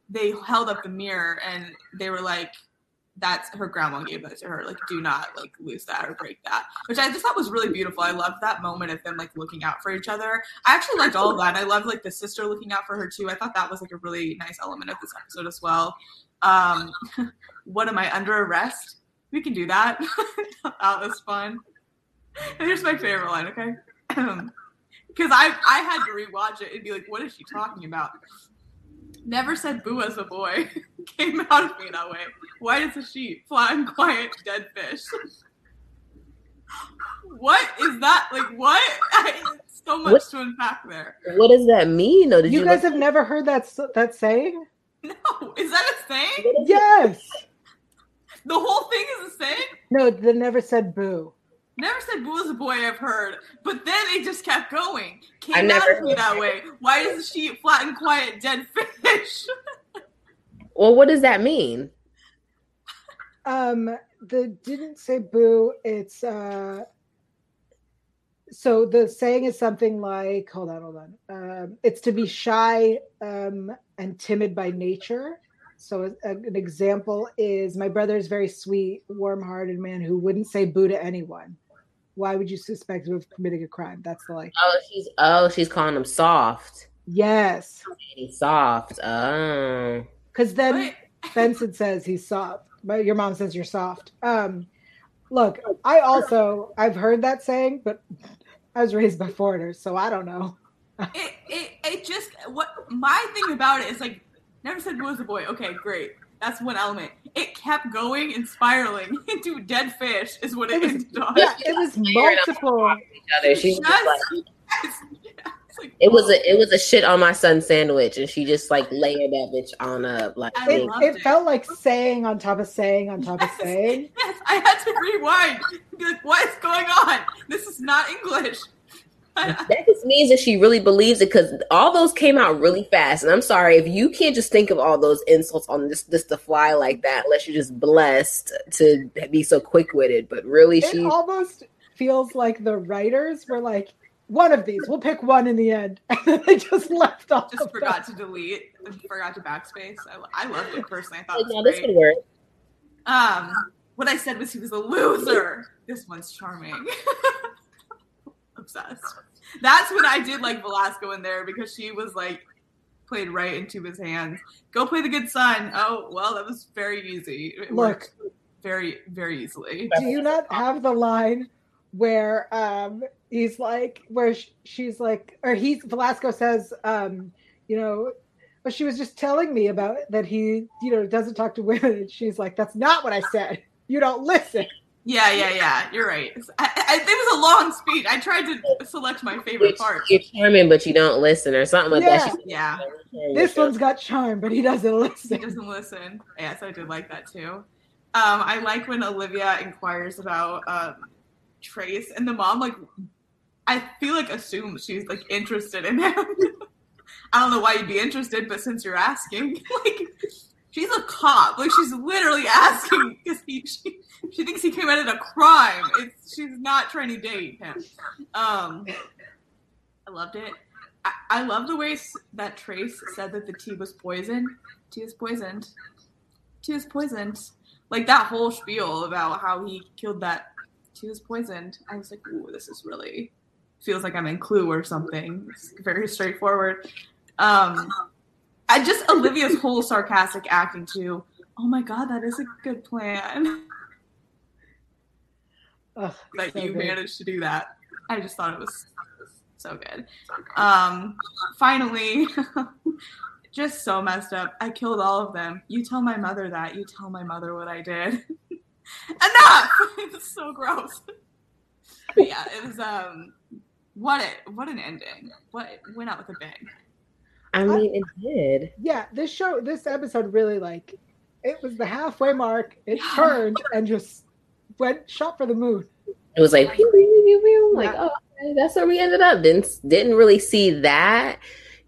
Speaker 2: they held up the mirror and they were like that's her grandma gave that to her like do not like lose that or break that which i just thought was really beautiful. I loved that moment of them like looking out for each other. I actually liked all of that. I loved like the sister looking out for her too. I thought that was like a really nice element of this episode as well. Um (laughs) what am i under arrest? We can do that. (laughs) That was fun (laughs) here's my favorite line, okay? (clears throat) Because I I had to rewatch it and be like, what is she talking about? Never said boo as a boy. (laughs) Came out of me that way. White as a sheep, flat and quiet, dead fish. (laughs) what is that? Like what? so much
Speaker 3: What?
Speaker 2: to unpack there.
Speaker 3: What does that mean? though? did
Speaker 1: You
Speaker 3: you,
Speaker 1: guys
Speaker 3: look-
Speaker 1: have never heard that that saying?
Speaker 2: No, is that a thing?
Speaker 3: What is it?
Speaker 1: Yes.
Speaker 2: The whole thing is a thing?
Speaker 1: No, they never said boo.
Speaker 2: Never said boo as a boy, I've heard. But then it just kept going. Came
Speaker 3: I
Speaker 2: out
Speaker 3: never
Speaker 2: of me that way. Why is she sheep flat and quiet, dead fish? (laughs)
Speaker 3: Well, what does that mean?
Speaker 1: Um, the didn't say boo. It's uh. So the saying is something like, hold on, hold on. Um, it's to be shy um, and timid by nature. So a, an example is my brother is very sweet, warm-hearted man who wouldn't say boo to anyone. Why would you suspect him of committing a crime? That's the like.
Speaker 3: Oh, she's oh, she's calling him soft.
Speaker 1: Yes,
Speaker 3: He's soft. Oh,
Speaker 1: because then
Speaker 2: What?
Speaker 1: Benson (laughs) says he's soft, but your mom says you're soft. Um, look, I also I've heard that saying, but (laughs) I was raised by foreigners, so I don't know.
Speaker 2: it, it it just what my thing about it is like never said boo as a boy. Okay, great. That's one element. It kept going and spiraling (laughs) into dead fish is what it,
Speaker 1: It was-
Speaker 2: ended on.
Speaker 1: Yeah, it was multiple.
Speaker 3: She just like, (laughs)
Speaker 2: Yes. It's like,
Speaker 3: it was a oh. it was a shit on my son sandwich, and she just like layered that bitch on up. Like
Speaker 1: It, it
Speaker 2: it.
Speaker 1: felt like saying on top of saying on top of saying.
Speaker 2: Yes, I had to rewind be like, what is going on? This is not English. (laughs)
Speaker 3: that just means that she really believes it because all those came out really fast. And I'm sorry if you can't just think of all those insults on this this to fly like that, unless you're just blessed to be so quick witted. But really,
Speaker 1: It
Speaker 3: she
Speaker 1: almost feels like the writers were like, one of these, we'll pick one in the end, (laughs) and then they just left off.
Speaker 2: Just
Speaker 1: of
Speaker 2: forgot
Speaker 1: them.
Speaker 2: to delete forgot to backspace. I, I loved it personally. I thought it
Speaker 3: no,
Speaker 2: was
Speaker 3: this
Speaker 2: great.
Speaker 3: would work.
Speaker 2: Um, what I said was he was a loser. This one's charming. (laughs) Obsessed. That's when I did like Velasco in there because she was like played right into his hands. Go play the good son. Oh well, that was very easy. It
Speaker 1: Look.
Speaker 2: very very easily.
Speaker 1: Do you not have the line where um he's like where she's like or he Velasco says um you know but she was just telling me about that he you know doesn't talk to women and she's like that's not what I said you don't listen
Speaker 2: Yeah, yeah, yeah. You're right. I, I, it was a long speech. I tried to select my favorite part.
Speaker 3: You're charming, but you don't listen, or something like that. She-
Speaker 2: Yeah,
Speaker 1: this one's got charm but he doesn't listen.
Speaker 2: he doesn't listen. Yes, I did like that too. Um, I like when Olivia inquires about um, Trace and the mom. Like, I feel like assumes she's like interested in him. (laughs) I don't know why you'd be interested, but since you're asking, (laughs) like, she's a cop. Like, she's literally asking (laughs) because he she, she thinks he committed a crime. It's she's not trying to date him. Um, I loved it. I, I love the way that Trace said that the tea was poisoned. Tea is poisoned. Tea is poisoned. Like that whole spiel about how he killed that tea was poisoned. I was like, ooh, this is really feels like I'm in Clue or something. It's very straightforward. Um, I just Olivia's whole sarcastic acting too. Oh my god, that is a good plan.
Speaker 1: Ugh,
Speaker 2: that
Speaker 1: so
Speaker 2: you
Speaker 1: good.
Speaker 2: managed to do that. I just thought it was so good. Um, finally, (laughs) just so messed up. I killed all of them. You tell my mother that. You tell my mother what I did. (laughs) Enough! (laughs) it's so gross. But yeah, it was um what it what an ending. What went out with a bang.
Speaker 3: I mean, it did.
Speaker 1: Yeah, this show, this episode really like it was the halfway mark. It turned and just went shot for the moon.
Speaker 3: It was like pew, pew, pew, pew. like,
Speaker 1: Yeah.
Speaker 3: oh, that's where we ended up. Didn't didn't really see that.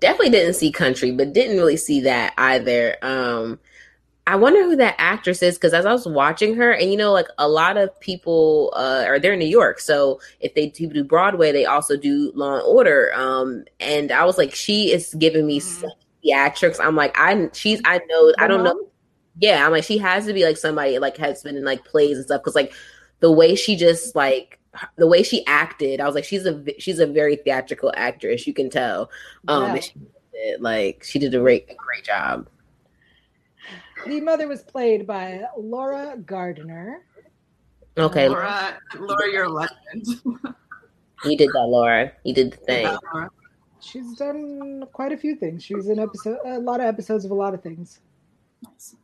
Speaker 3: Definitely didn't see country, but didn't really see that either. Um, I wonder who that actress is because as I was watching her, and you know, like a lot of people uh, are there in New York, so if they do do Broadway, they also do Law and Order. Um, and I was like, she is giving me
Speaker 2: Mhm.
Speaker 3: such theatrics. I'm like, I she's I know I don't know yeah, I'm like she has to be like somebody like has been in like plays and stuff because like the way she just like the way she acted, I was like she's a she's a very theatrical actress. You can tell. Um,
Speaker 1: Yeah.
Speaker 3: she did, like she did a great a great job.
Speaker 1: The mother was played by Laura Gardner.
Speaker 3: Okay,
Speaker 2: Laura, Laura, you're a legend.
Speaker 3: you did that, Laura. You did the thing.
Speaker 2: Laura.
Speaker 1: She's done quite a few things. She's was in episode a lot of episodes of a lot of things.
Speaker 2: Nice.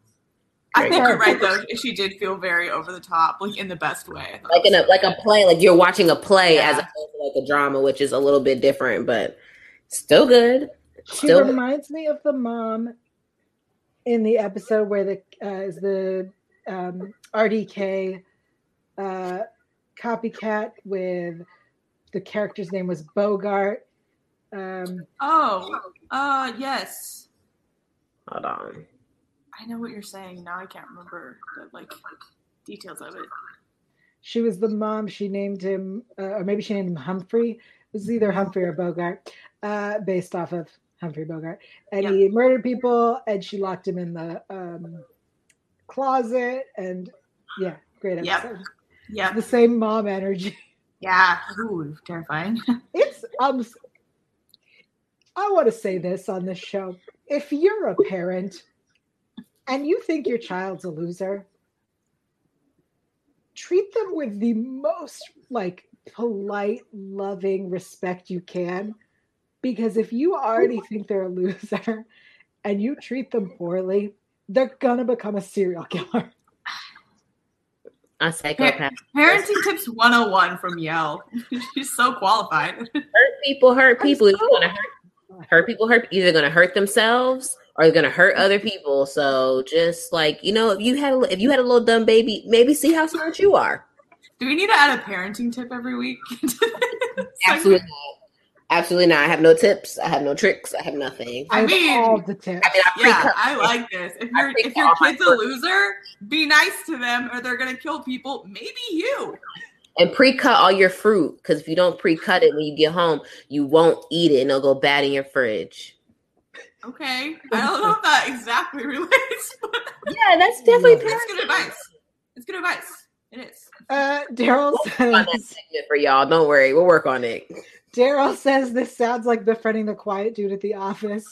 Speaker 2: I think you're right though. She did feel very over the top, like in the best way.
Speaker 3: Like in a like a play, like you're watching a play
Speaker 2: Yeah.
Speaker 3: as opposed to like a drama, which is a little bit different, but still good.
Speaker 1: She
Speaker 3: Still
Speaker 1: reminds me of the mom in the episode where the uh, is the um, RDK uh, copycat with the character's name was Bogart. Um,
Speaker 2: Oh, uh, yes.
Speaker 3: hold on.
Speaker 2: I know what you're saying. Now I can't remember the like details of it.
Speaker 1: she was the mom. She named him, uh, or maybe she named him Humphrey. It was either Humphrey or Bogart, uh, based off of Humphrey Bogart. And he murdered people, and she locked him in the um, closet. And yeah, great
Speaker 2: Yep.
Speaker 1: episode.
Speaker 2: Yeah,
Speaker 1: The same mom energy.
Speaker 2: yeah. Ooh, terrifying. (laughs)
Speaker 1: It's um. I want to say this on this show: if you're a parent and you think your child's a loser, treat them with the most like polite, loving respect you can. Because if you already think they're a loser (laughs) and you treat them poorly, they're gonna become a serial killer. (laughs)
Speaker 3: A psychopath.
Speaker 2: Parenting tips 101 from Yael. (laughs) She's so qualified.
Speaker 3: hurt people hurt people. It's
Speaker 1: so-
Speaker 3: gonna hurt hurt people hurt either gonna hurt themselves or they're gonna hurt other people. So just like you know, if you had a, if you had a little dumb baby, maybe see how smart you are.
Speaker 2: Do we need to add a parenting tip every week?
Speaker 3: Absolutely not. Absolutely not. I have no tips. I have no tricks. I have nothing.
Speaker 1: I,
Speaker 2: I mean-
Speaker 1: all the tips.
Speaker 3: I mean, I
Speaker 2: Yeah, I like this. If
Speaker 3: I
Speaker 2: your if your kid's a loser, be nice to them, or they're gonna kill people. Maybe you.
Speaker 3: and pre-cut all your fruit because if you don't pre-cut it when you get home, you won't eat it and it'll go bad in your fridge.
Speaker 2: Okay, I don't know if that exactly (laughs) relates, but
Speaker 3: Yeah, that's (laughs) definitely
Speaker 1: Yeah.
Speaker 2: it's good advice. It's good advice. It is.
Speaker 1: Uh, Daryl
Speaker 3: on that
Speaker 1: says.
Speaker 3: for y'all. Don't worry, we'll work on it.
Speaker 1: Daryl says this sounds like befriending the quiet dude at the office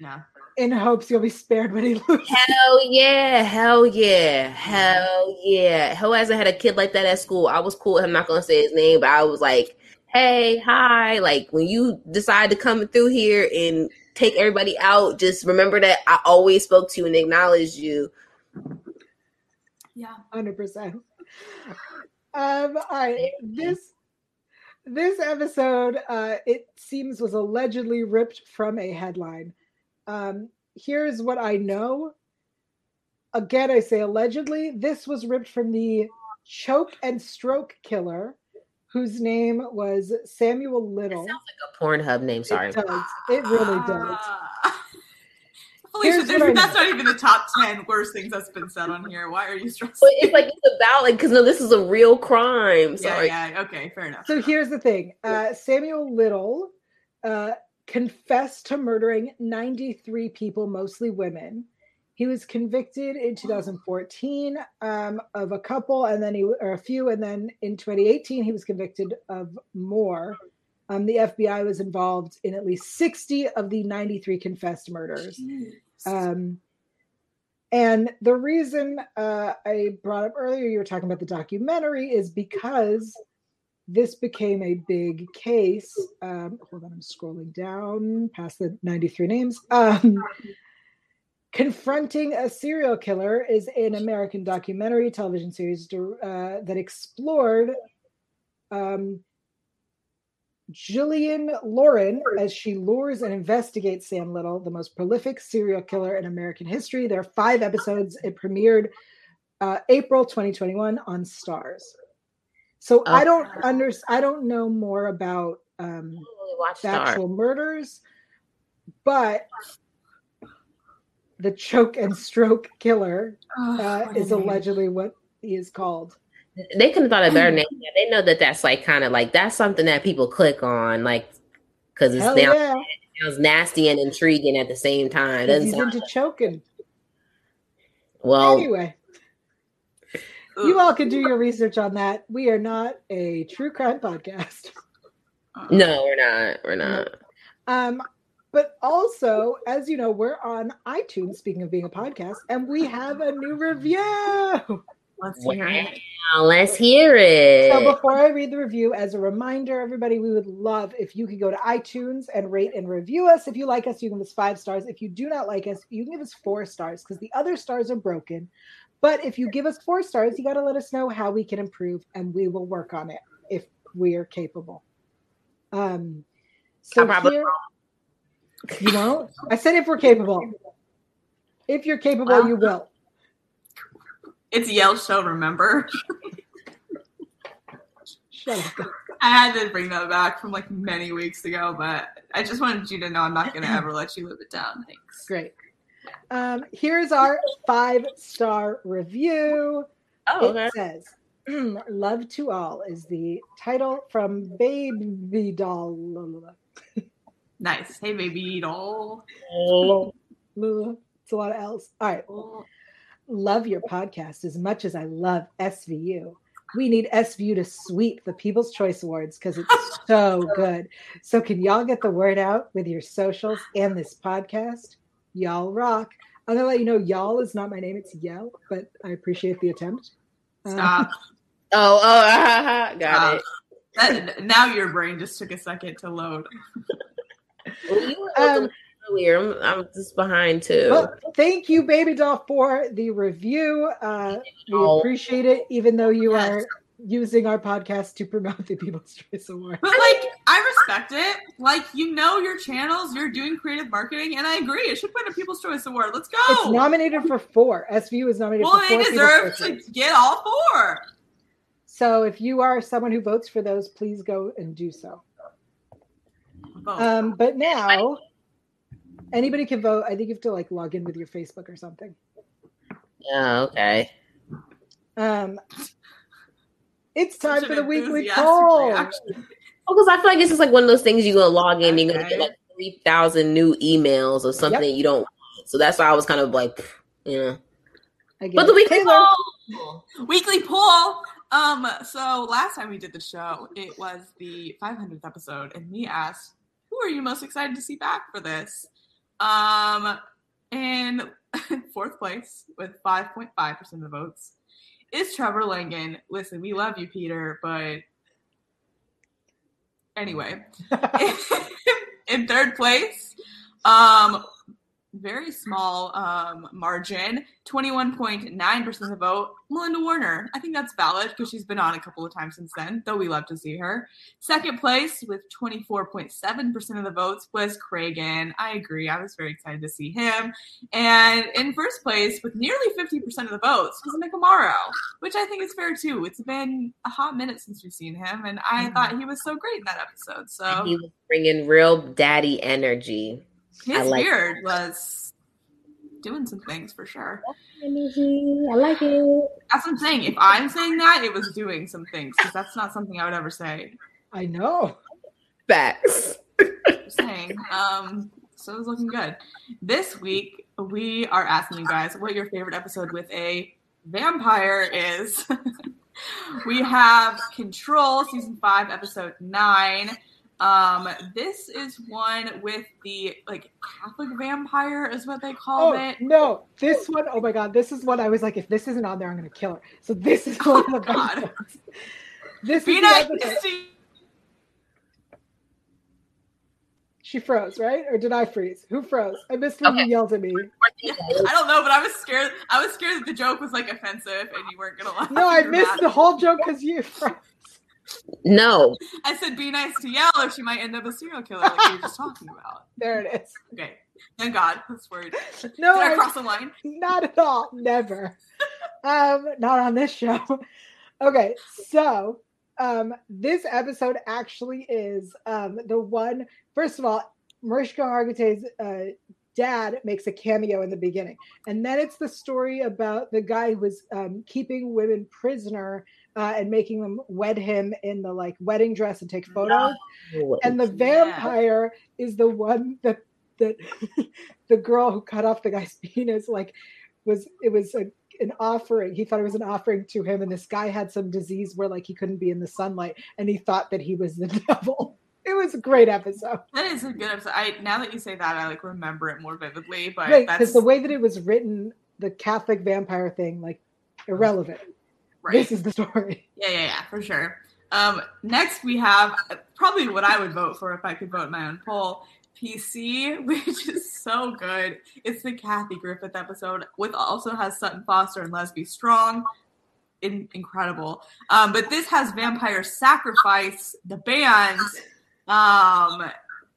Speaker 2: Yeah.
Speaker 1: in hopes you'll be spared when he loses.
Speaker 3: Hell yeah, hell yeah, hell yeah. Who hasn't had a kid like that at school? I was cool. I'm not gonna say his name, but I was like, hey, hi. Like when you decide to come through here and take everybody out, just remember that I always spoke to you and acknowledged you.
Speaker 2: Yeah.
Speaker 1: Hundred percent. Um, all right, this this episode, uh, it seems was allegedly ripped from a headline. Um, here's what I know. Again, I say allegedly. This was ripped from the choke and stroke killer, whose name was Samuel
Speaker 3: It
Speaker 1: Little.
Speaker 3: sounds like a Pornhub name. Sorry.
Speaker 1: It does. It really does. (laughs)
Speaker 2: Felicia, there's, that's not even the top ten worst things that's been said on here. Why are you stressing?
Speaker 3: But it's like it's about like because no, this is a real crime.
Speaker 2: yeah,
Speaker 3: Sorry.
Speaker 2: yeah, okay, fair enough.
Speaker 1: So here's the thing uh, Samuel Little uh, confessed to murdering 93 people, mostly women. He was convicted in 2014 um, of a couple, and then he or a few, and then in 2018 he was convicted of more. Um, the FBI was involved in at least 60 of the 93 confessed murders. Um, and the reason uh, I brought up earlier, you were talking about the documentary, is because this became a big case. Um, hold on, I'm scrolling down past the 93 names. Um, Confronting a Serial Killer is an American documentary television series uh, that explored um, Jillian Lauren as she lures and investigates Sam Little, the most prolific serial killer in American history. There are five episodes. It premiered uh, April 2021 on Starz. So I don't under I don't know more about um, the actual murders, but the choke and stroke killer uh, is allegedly what he is called.
Speaker 3: They could have thought of their name. They know that that's like kind of like that's something that people click on, like because it's now yeah. it sounds nasty and intriguing at the same time.
Speaker 1: He's into like... choking.
Speaker 3: Well,
Speaker 1: anyway, you all can do your research on that. We are not a true crime podcast.
Speaker 3: No, we're not. We're not.
Speaker 1: Um, but also, as you know, we're on iTunes, speaking of being a podcast, and we have a new review.
Speaker 3: Let's hear it. let's hear it.
Speaker 1: So before I read the review, as a reminder, everybody, we would love if you could go to iTunes and rate and review us. If you like us, you can give us five stars. If you do not like us, you can give us four stars because the other stars are broken. But if you give us four stars, you got to let us know how we can improve, and we will work on it if we are capable. Um, so here, you won't. I said if we're capable. If you're capable, you will.
Speaker 2: It's Yael show, remember? I had to bring that back from like many weeks ago, but I just wanted you to know I'm not going to (clears throat) ever let you live it down. Thanks.
Speaker 1: Great. Um, here's our five star review.
Speaker 3: Oh, okay.
Speaker 1: It says, (clears throat) Love to All is the title from Baby Doll.
Speaker 2: nice. Hey, Baby Doll.
Speaker 1: Oh. It's a lot of L's. All right. Love your podcast as much as I love SVU. We need SVU to sweep the People's Choice Awards because it's (laughs) so good. So, can y'all get the word out with your socials and this podcast? Y'all rock. I'm gonna let you know y'all is not my name, it's Yael, but I appreciate the attempt.
Speaker 2: Stop. Uh, (laughs)
Speaker 3: oh, oh, (laughs) got it.
Speaker 2: That, now your brain just took a second to load.
Speaker 3: um, earlier. I'm, I'm, just behind too. Well,
Speaker 1: thank you, Baby Doll, for the review. Uh, we appreciate it, even though you yes. are using our podcast to promote the People's Choice Award.
Speaker 2: But like, I respect it. Like, you know your channels, you're doing creative marketing, and I agree. It should win a People's Choice Award. Let's go.
Speaker 1: It's nominated for four. SVU is nominated
Speaker 2: well,
Speaker 1: for four.
Speaker 2: Well, they deserve to get all four.
Speaker 1: So if you are someone who votes for those, please go and do so. Um, but now anybody can vote. I think you have to like log in with your Facebook or something.
Speaker 3: Yeah, okay.
Speaker 1: Um, it's time for the weekly poll.
Speaker 3: because I feel like this is like one of those things you're gonna log in, okay. you're gonna get like three thousand new emails or something yep. you don't. Want. So that's why I was kind of like, you know. But the weekly Taylor.
Speaker 2: poll, weekly poll. Um, so last time we did the show, it was the 500th episode, and we asked, "Who are you most excited to see back for this?" Um, in (laughs) fourth place with 5.5% of the votes is Trevor Langan. Listen, we love you, Peter, but anyway. (laughs) (laughs) in third place, um, very small um, margin, 21.9% of the vote, Melinda Warner. I think that's valid because she's been on a couple of times since then, though we love to see her. Second place with 24.7% of the votes was Cragen. I agree. I was very excited to see him. And in first place with nearly 50% of the votes was Nick Amaro, which I think is fair too. It's been a hot minute since we've seen him, and I mm-hmm. thought he was so great in that episode. So
Speaker 3: he was bringing real daddy energy.
Speaker 2: His like beard it. was doing some things for sure.
Speaker 3: I like it.
Speaker 2: That's what I'm saying. If I'm saying that, it was doing some things because that's not something I would ever say.
Speaker 1: I know.
Speaker 3: Facts.
Speaker 2: saying. Um, so it was looking good. This week we are asking you guys what your favorite episode with a vampire is. (laughs) we have Control season five, episode nine Um, this is one with the like Catholic vampire is what they call
Speaker 1: Oh
Speaker 2: it.
Speaker 1: no, this one, oh my god, this is what I was like, if this isn't on there, I'm gonna kill her. So this is (laughs) one of the
Speaker 2: Oh, God.
Speaker 1: best. This
Speaker 2: Be
Speaker 1: is
Speaker 2: nice
Speaker 1: She froze, right? Or did I freeze? Who froze? I missed when
Speaker 3: Okay.
Speaker 1: you yelled at me. (laughs)
Speaker 2: I don't know, but I was scared. I was scared that the joke was like offensive and you weren't gonna laugh.
Speaker 1: No, (laughs) I missed the whole joke because you froze.
Speaker 3: No,
Speaker 2: I said be nice to Yael or she might end up a serial killer like we were just talking (laughs) about.
Speaker 1: There it is.
Speaker 2: Okay. Thank God. That's worried.
Speaker 1: No,
Speaker 2: Did I
Speaker 1: I,
Speaker 2: cross the line?
Speaker 1: not at all. Never. um, not on this show. (laughs) okay, so um, this episode actually is um, the one. First of all, Mariska Hargitay's uh, dad makes a cameo in the beginning, and then it's the story about the guy who was um, keeping women prisoner uh, and making them wed him in the like wedding dress and take photos. And the
Speaker 2: Yeah.
Speaker 1: vampire is the one that that (laughs) the girl who cut off the guy's (laughs) penis like was it was a, an offering. He thought it was an offering to him, and this guy had some disease where like he couldn't be in the sunlight, and he thought that he was the (laughs) devil. It was a great episode,
Speaker 2: That is a good episode. I now that you say that, I like remember it more vividly. But
Speaker 1: right? Because the way that it was written, the Catholic vampire thing, like irrelevant.
Speaker 2: Right.
Speaker 1: This is the story. (laughs)
Speaker 2: Yeah, yeah, yeah, for sure. Um, next we have probably what I would vote for if I could vote in my own poll. PC, (laughs) which is so good. It's the Kathy Griffith episode, with also has Sutton Foster and Leslie Strong. In, incredible. Um, but this has Vampire Sacrifice, the band, um,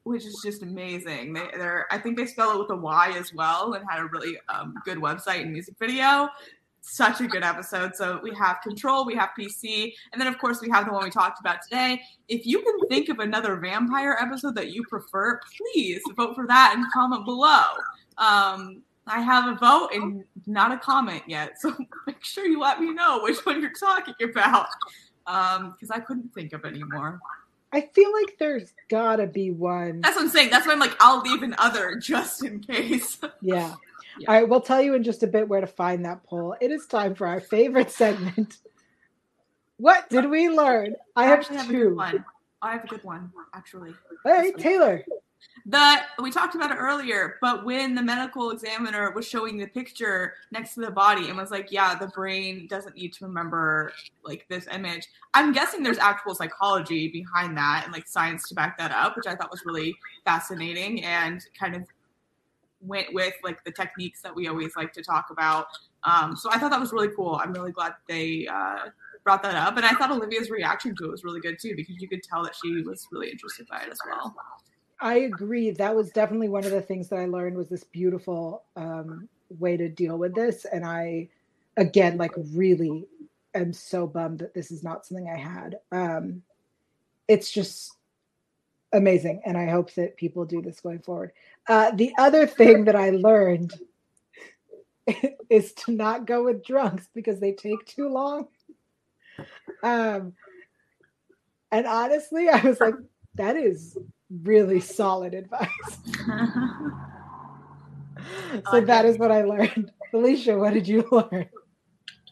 Speaker 2: which is just amazing. They, they're, I think they spell it with a Y as well, and had a really um, good website and music video such a good episode. So we have Control, we have PC, and then of course we have the one we talked about today. If you can think of another vampire episode that you prefer, please vote for that and comment below. Um, I have a vote and not a comment yet, so (laughs) make sure you let me know which one you're talking about. Um, because I couldn't think of any more.
Speaker 1: I feel like there's gotta be one.
Speaker 2: That's what I'm saying. That's why I'm like, I'll leave an other just in case.
Speaker 1: Yeah.
Speaker 2: Yeah.
Speaker 1: All right, we'll tell you in just a bit where to find that poll. It is time for our favorite segment. What did we learn? I have
Speaker 2: actually have a good
Speaker 1: two.
Speaker 2: one. I have a good one, actually.
Speaker 1: Hey, Taylor.
Speaker 2: The we talked about it earlier, but when the medical examiner was showing the picture next to the body and was like, "Yeah, the brain doesn't need to remember like this image," I'm guessing there's actual psychology behind that and like science to back that up, which I thought was really fascinating and kind of went with like the techniques that we always like to talk about. Um, so I thought that was really cool. I'm really glad they uh, brought that up, and I thought Olivia's reaction to it was really good too because you could tell that she was really interested by it as well.
Speaker 1: I agree. That was definitely one of the things that I learned was this beautiful um, way to deal with this. And I, again, like really am so bummed that this is not something I had. Um, it's just amazing. And I hope that people do this going forward. Uh, the other thing that I learned (laughs) is to not go with drunks because they take too long. Um, and honestly, I was like, that is really solid advice. (laughs) so
Speaker 2: like
Speaker 1: that
Speaker 2: it.
Speaker 1: is what I learned. (laughs) Felicia, what did you learn?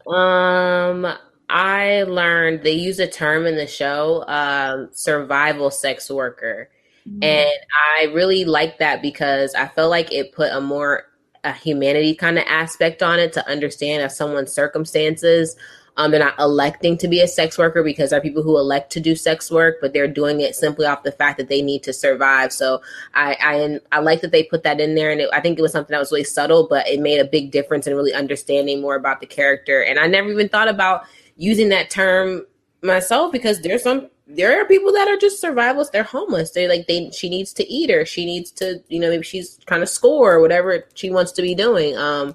Speaker 3: Um, I learned they use a term in the show, um, survival sex worker. And I really like that because I felt like it put a more a humanity kind of aspect on it to understand of someone's circumstances. Um, they're not electing to be a sex worker because there are people who elect to do sex work, but they're doing it simply off the fact that they need to survive. So I I, I like that they put that in there, and it, I think it was something that was really subtle, but it made a big difference in really understanding more about the character. And I never even thought about using that term myself because there's some there are people that are just survivalists. They're homeless. They like they she needs to eat or she needs to you know maybe she's trying to score or whatever she wants to be doing. Um,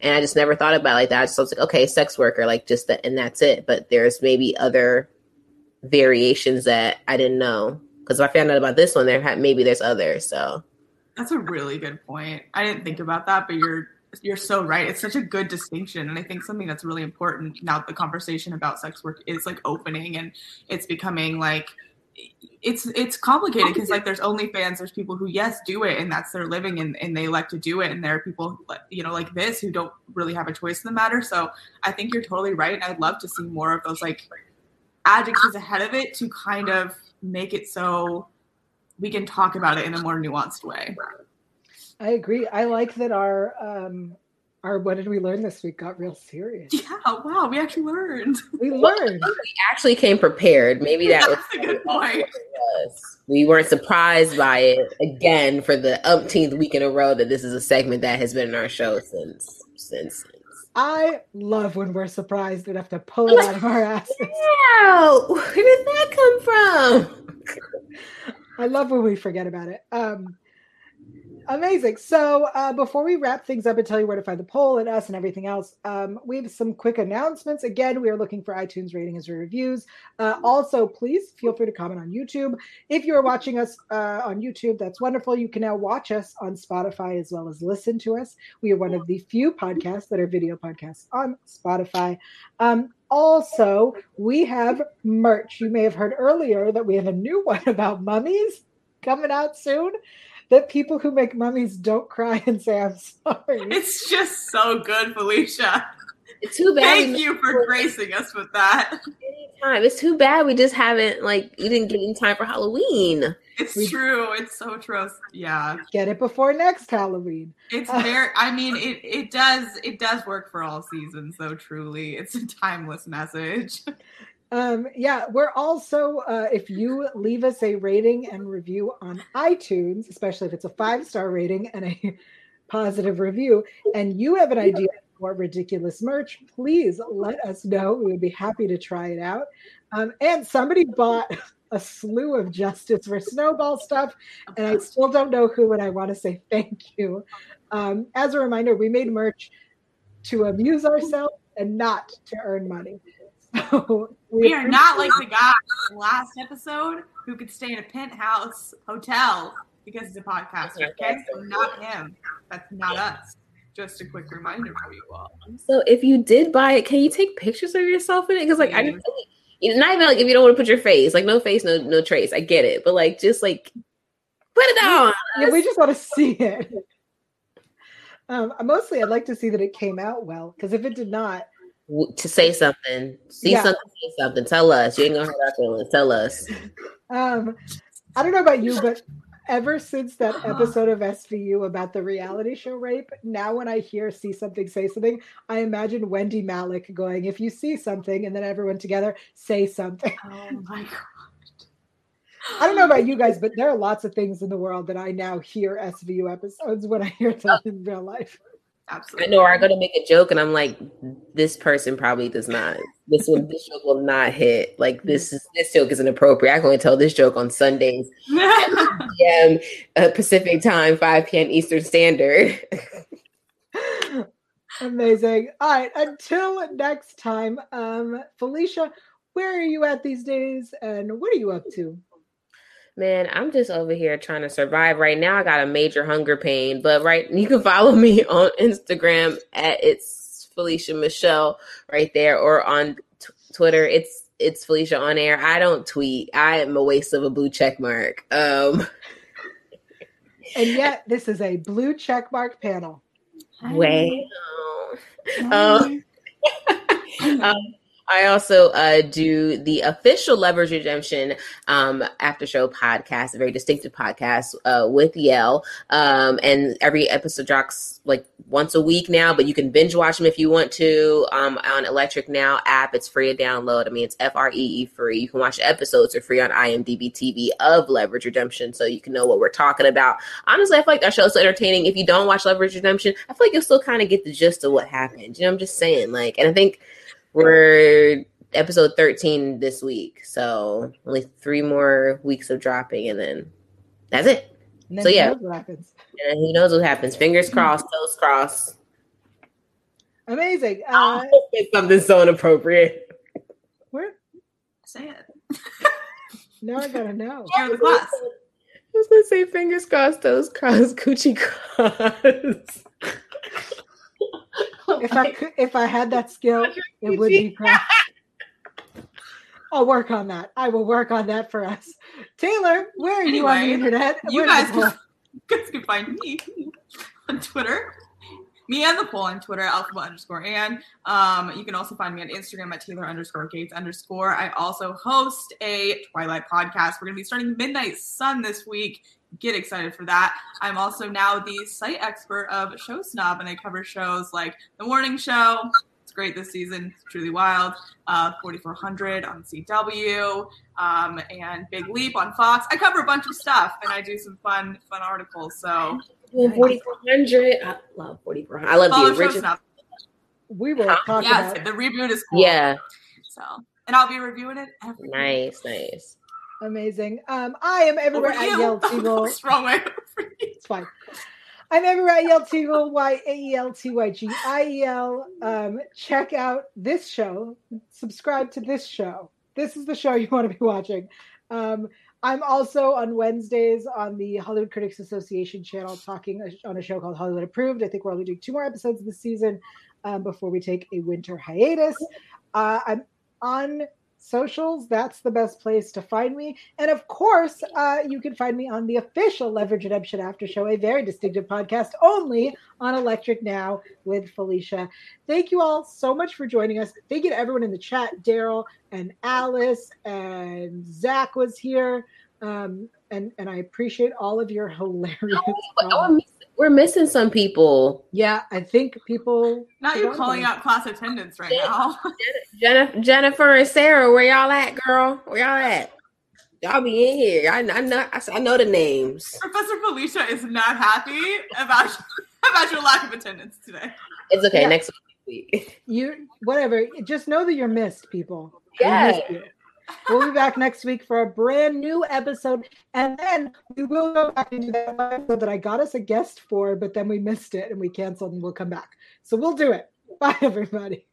Speaker 3: and I just never thought about like that. So it's like okay, sex worker, like just that, and that's it. But there's maybe other variations that I didn't know because if I found out about this one, there maybe there's others. So
Speaker 2: That's a really good point. I didn't think about that, but you're you're so right. It's such a good distinction, and I think something that's really important now. The conversation about sex work is like opening, and it's becoming like it's it's complicated because like there's only fans there's people who yes do it, and that's their living, and, and they like to do it, and there are people you know like this who don't really have a choice in the matter. So I think you're totally right, and I'd love to see more of those like adjectives ahead of it to kind of make it so we can talk about it in a more nuanced way.
Speaker 1: I agree. I like that our um our what did we learn this week got real serious.
Speaker 2: Yeah, wow, we actually learned.
Speaker 1: We learned. (laughs)
Speaker 3: We actually came prepared. Maybe that was
Speaker 2: a good point.
Speaker 3: was. We weren't surprised by it again for the umpteenth week in a row that this is a segment that has been in our show since since.
Speaker 1: I love when we're surprised We'd have to pull it out of our asses. (laughs)
Speaker 3: Wow, where did that come from?
Speaker 1: I love when we forget about it. Um, amazing. So uh, before we wrap things up and tell you where to find the poll and us and everything else, um, we have some quick announcements. Again, we are looking for iTunes ratings or reviews. Uh, also, please feel free to comment on YouTube. If you are watching us uh, on YouTube, that's wonderful. You can now watch us on Spotify as well as listen to us. We are one of the few podcasts that are video podcasts on Spotify. Um, also, we have merch. You may have heard earlier that we have a new (laughs) one about mummies coming out soon. That people who make mummies don't cry and say, I'm sorry. (laughs)
Speaker 2: It's just so good, Felicia.
Speaker 3: It's too bad.
Speaker 2: Thank you for gracing us with that.
Speaker 3: Anytime. It's too bad we just haven't like you didn't get in time for Halloween.
Speaker 2: It's
Speaker 1: We-
Speaker 2: true. It's so true. Yeah.
Speaker 1: Get it before next Halloween.
Speaker 2: It's (laughs) very I mean it it does it does work for all seasons though truly. It's a timeless message. (laughs)
Speaker 1: Um, yeah, we're also, uh, if you leave us a rating and review on iTunes, especially if it's a five star rating and a (laughs) positive review, and you have an idea for ridiculous merch, please let us know. We would be happy to try it out. Um, and somebody bought (laughs) a slew of Justice for Snowball stuff, and I still don't know who, and I want to say thank you. Um, as a reminder, we made merch to amuse ourselves and not to earn money. So (laughs)
Speaker 2: We are not like the guy in the last episode who could stay in a penthouse hotel because he's a podcaster. Okay, so not him. That's not us. Just a quick reminder for you all.
Speaker 3: So if you did buy it, can you take pictures of yourself in it? Because like I just it's not even like if you don't want to put your face, like no face, no no trace. I get it, but like just like put it on.
Speaker 1: Yeah, we just want to see it. (laughs) Um, mostly, I'd like to see that it came out well because if it did not,
Speaker 3: W- to say something, see
Speaker 1: Yeah.
Speaker 3: something, say something. Tell us. You ain't gonna hurt our feelings. Tell us.
Speaker 1: um, I don't know about you, but ever since that episode of SVU about the reality show rape, now when I hear see something, say something, I imagine Wendy Malick going, "If you see something," and then everyone together say something.
Speaker 2: Oh my god.
Speaker 1: I don't know about you guys, but there are lots of things in the world that I now hear SVU episodes when I hear them in real life.
Speaker 3: I
Speaker 2: Absolutely.
Speaker 3: know I'm gonna make a joke, and I'm like, this person probably does not. This will this joke will not hit. Like this is this joke is inappropriate. I can only tell this joke on Sundays, (laughs) p.m. Uh, Pacific time, 5 p.m. Eastern Standard.
Speaker 1: Amazing. All right. Until next time, um, Felicia, where are you at these days, and what are you up to?
Speaker 3: Man, I'm just over here trying to survive right now. I got a major hunger pain, but right, (laughs) you can follow me on Instagram at it's Felicia Michelle right there, or on t- Twitter. It's it's Felicia on air. I don't tweet. I am a waste of a blue check mark. Um, (laughs)
Speaker 1: And yet, this is a blue check mark panel.
Speaker 3: way. (laughs) Um, um, I also uh, do the official Leverage Redemption um, after show podcast, a very distinctive podcast uh, with Yael. Um, and every episode drops like once a week now, but you can binge watch them if you want to um, on Electric Now app. It's free to download. I mean, it's F R E E free. You can watch episodes for free on IMDb TV of Leverage Redemption, so you can know what we're talking about. Honestly, I feel like our show's so entertaining. If you don't watch Leverage Redemption, I feel like you'll still kind of get the gist of what happened. You know, I'm just saying, like, and I think we're episode 13 this week, so only three more weeks of dropping, and then that's it.
Speaker 1: And then
Speaker 3: So,
Speaker 1: who
Speaker 3: yeah.
Speaker 1: knows what happens.
Speaker 3: And who knows what happens? Fingers crossed, toes crossed.
Speaker 1: Amazing. Uh,
Speaker 3: it's something so inappropriate.
Speaker 1: where?
Speaker 2: Say it.
Speaker 1: Now I gotta know.
Speaker 2: Share the class.
Speaker 3: I was gonna say fingers crossed, toes crossed, (laughs) coochie crossed. (laughs)
Speaker 1: If I could, if I had that skill, it would be great. I'll work on that. I will work on that for us. Taylor, where are you on the internet?
Speaker 2: You
Speaker 1: Where
Speaker 2: guys can, (laughs) you guys can find me (laughs) on Twitter me Anne the poll on Twitter, Elphaba underscore and. Um, you can also find me on Instagram at Taylor underscore Gates underscore. I also host a Twilight podcast. We're going to be starting Midnight Sun this week. Get excited for that. I'm also now the site expert of Show Snob, and I cover shows like The Morning Show. It's great this season. It's truly wild. Uh, 4400 on CW um, and Big Leap on Fox. I cover a bunch of stuff, and I do some fun, fun articles. So
Speaker 3: Doing 4400. I love 4400. I love
Speaker 2: follow
Speaker 3: the
Speaker 2: Show
Speaker 3: original.
Speaker 2: Snob.
Speaker 1: We were talking
Speaker 2: Yes,
Speaker 1: about
Speaker 2: the reboot is cool.
Speaker 3: Yeah,
Speaker 2: So, and I'll be reviewing it every
Speaker 3: nice, nice.
Speaker 1: Amazing. Um, I am everywhere at. Yael (laughs) Tygiel.
Speaker 2: What's wrong with you?
Speaker 1: It's fine. I'm everywhere at Yael Tygiel, Y A E L T Y G I E L. Um, check out this show. Subscribe to this show. This is the show you want to be watching. Um, I'm also on Wednesdays on the Hollywood Critics Association channel talking on a show called Hollywood Approved. I think we're only doing two more episodes this season um, before we take a winter hiatus. Uh, I'm on socials. That's the best place to find me. And of course, uh, you can find me on the official Leverage Redemption After Show, a very distinctive podcast only on Electric Now with Felicia. Thank you all so much for joining us. Thank you to everyone in the chat. Daryl and Alice and Zach was here. Um, and, and I appreciate all of your (laughs) hilarious.
Speaker 3: Oh, we're,
Speaker 1: comments.
Speaker 3: miss- we're missing some people.
Speaker 1: yeah, I think people.
Speaker 2: Not you
Speaker 1: forgot
Speaker 2: calling
Speaker 1: about
Speaker 2: out class attendance right
Speaker 3: Yeah.
Speaker 2: now.
Speaker 3: Jennifer, Jennifer (laughs) and Sarah, where y'all at, girl? Where y'all at? Y'all be in here. I, I know. I, I know the names.
Speaker 2: Professor Felicia is not happy about (laughs) about your lack of attendance today.
Speaker 3: It's okay.
Speaker 1: Yeah.
Speaker 3: Next week.
Speaker 1: it. (laughs) You, whatever. Just know that you're missed, people. We
Speaker 3: Yeah.
Speaker 1: missed you. We'll be back next week for a brand new episode, and then we will go back and do that episode that I got us a guest for, but then we missed it and we canceled, and we'll come back. So we'll do it. Bye, everybody.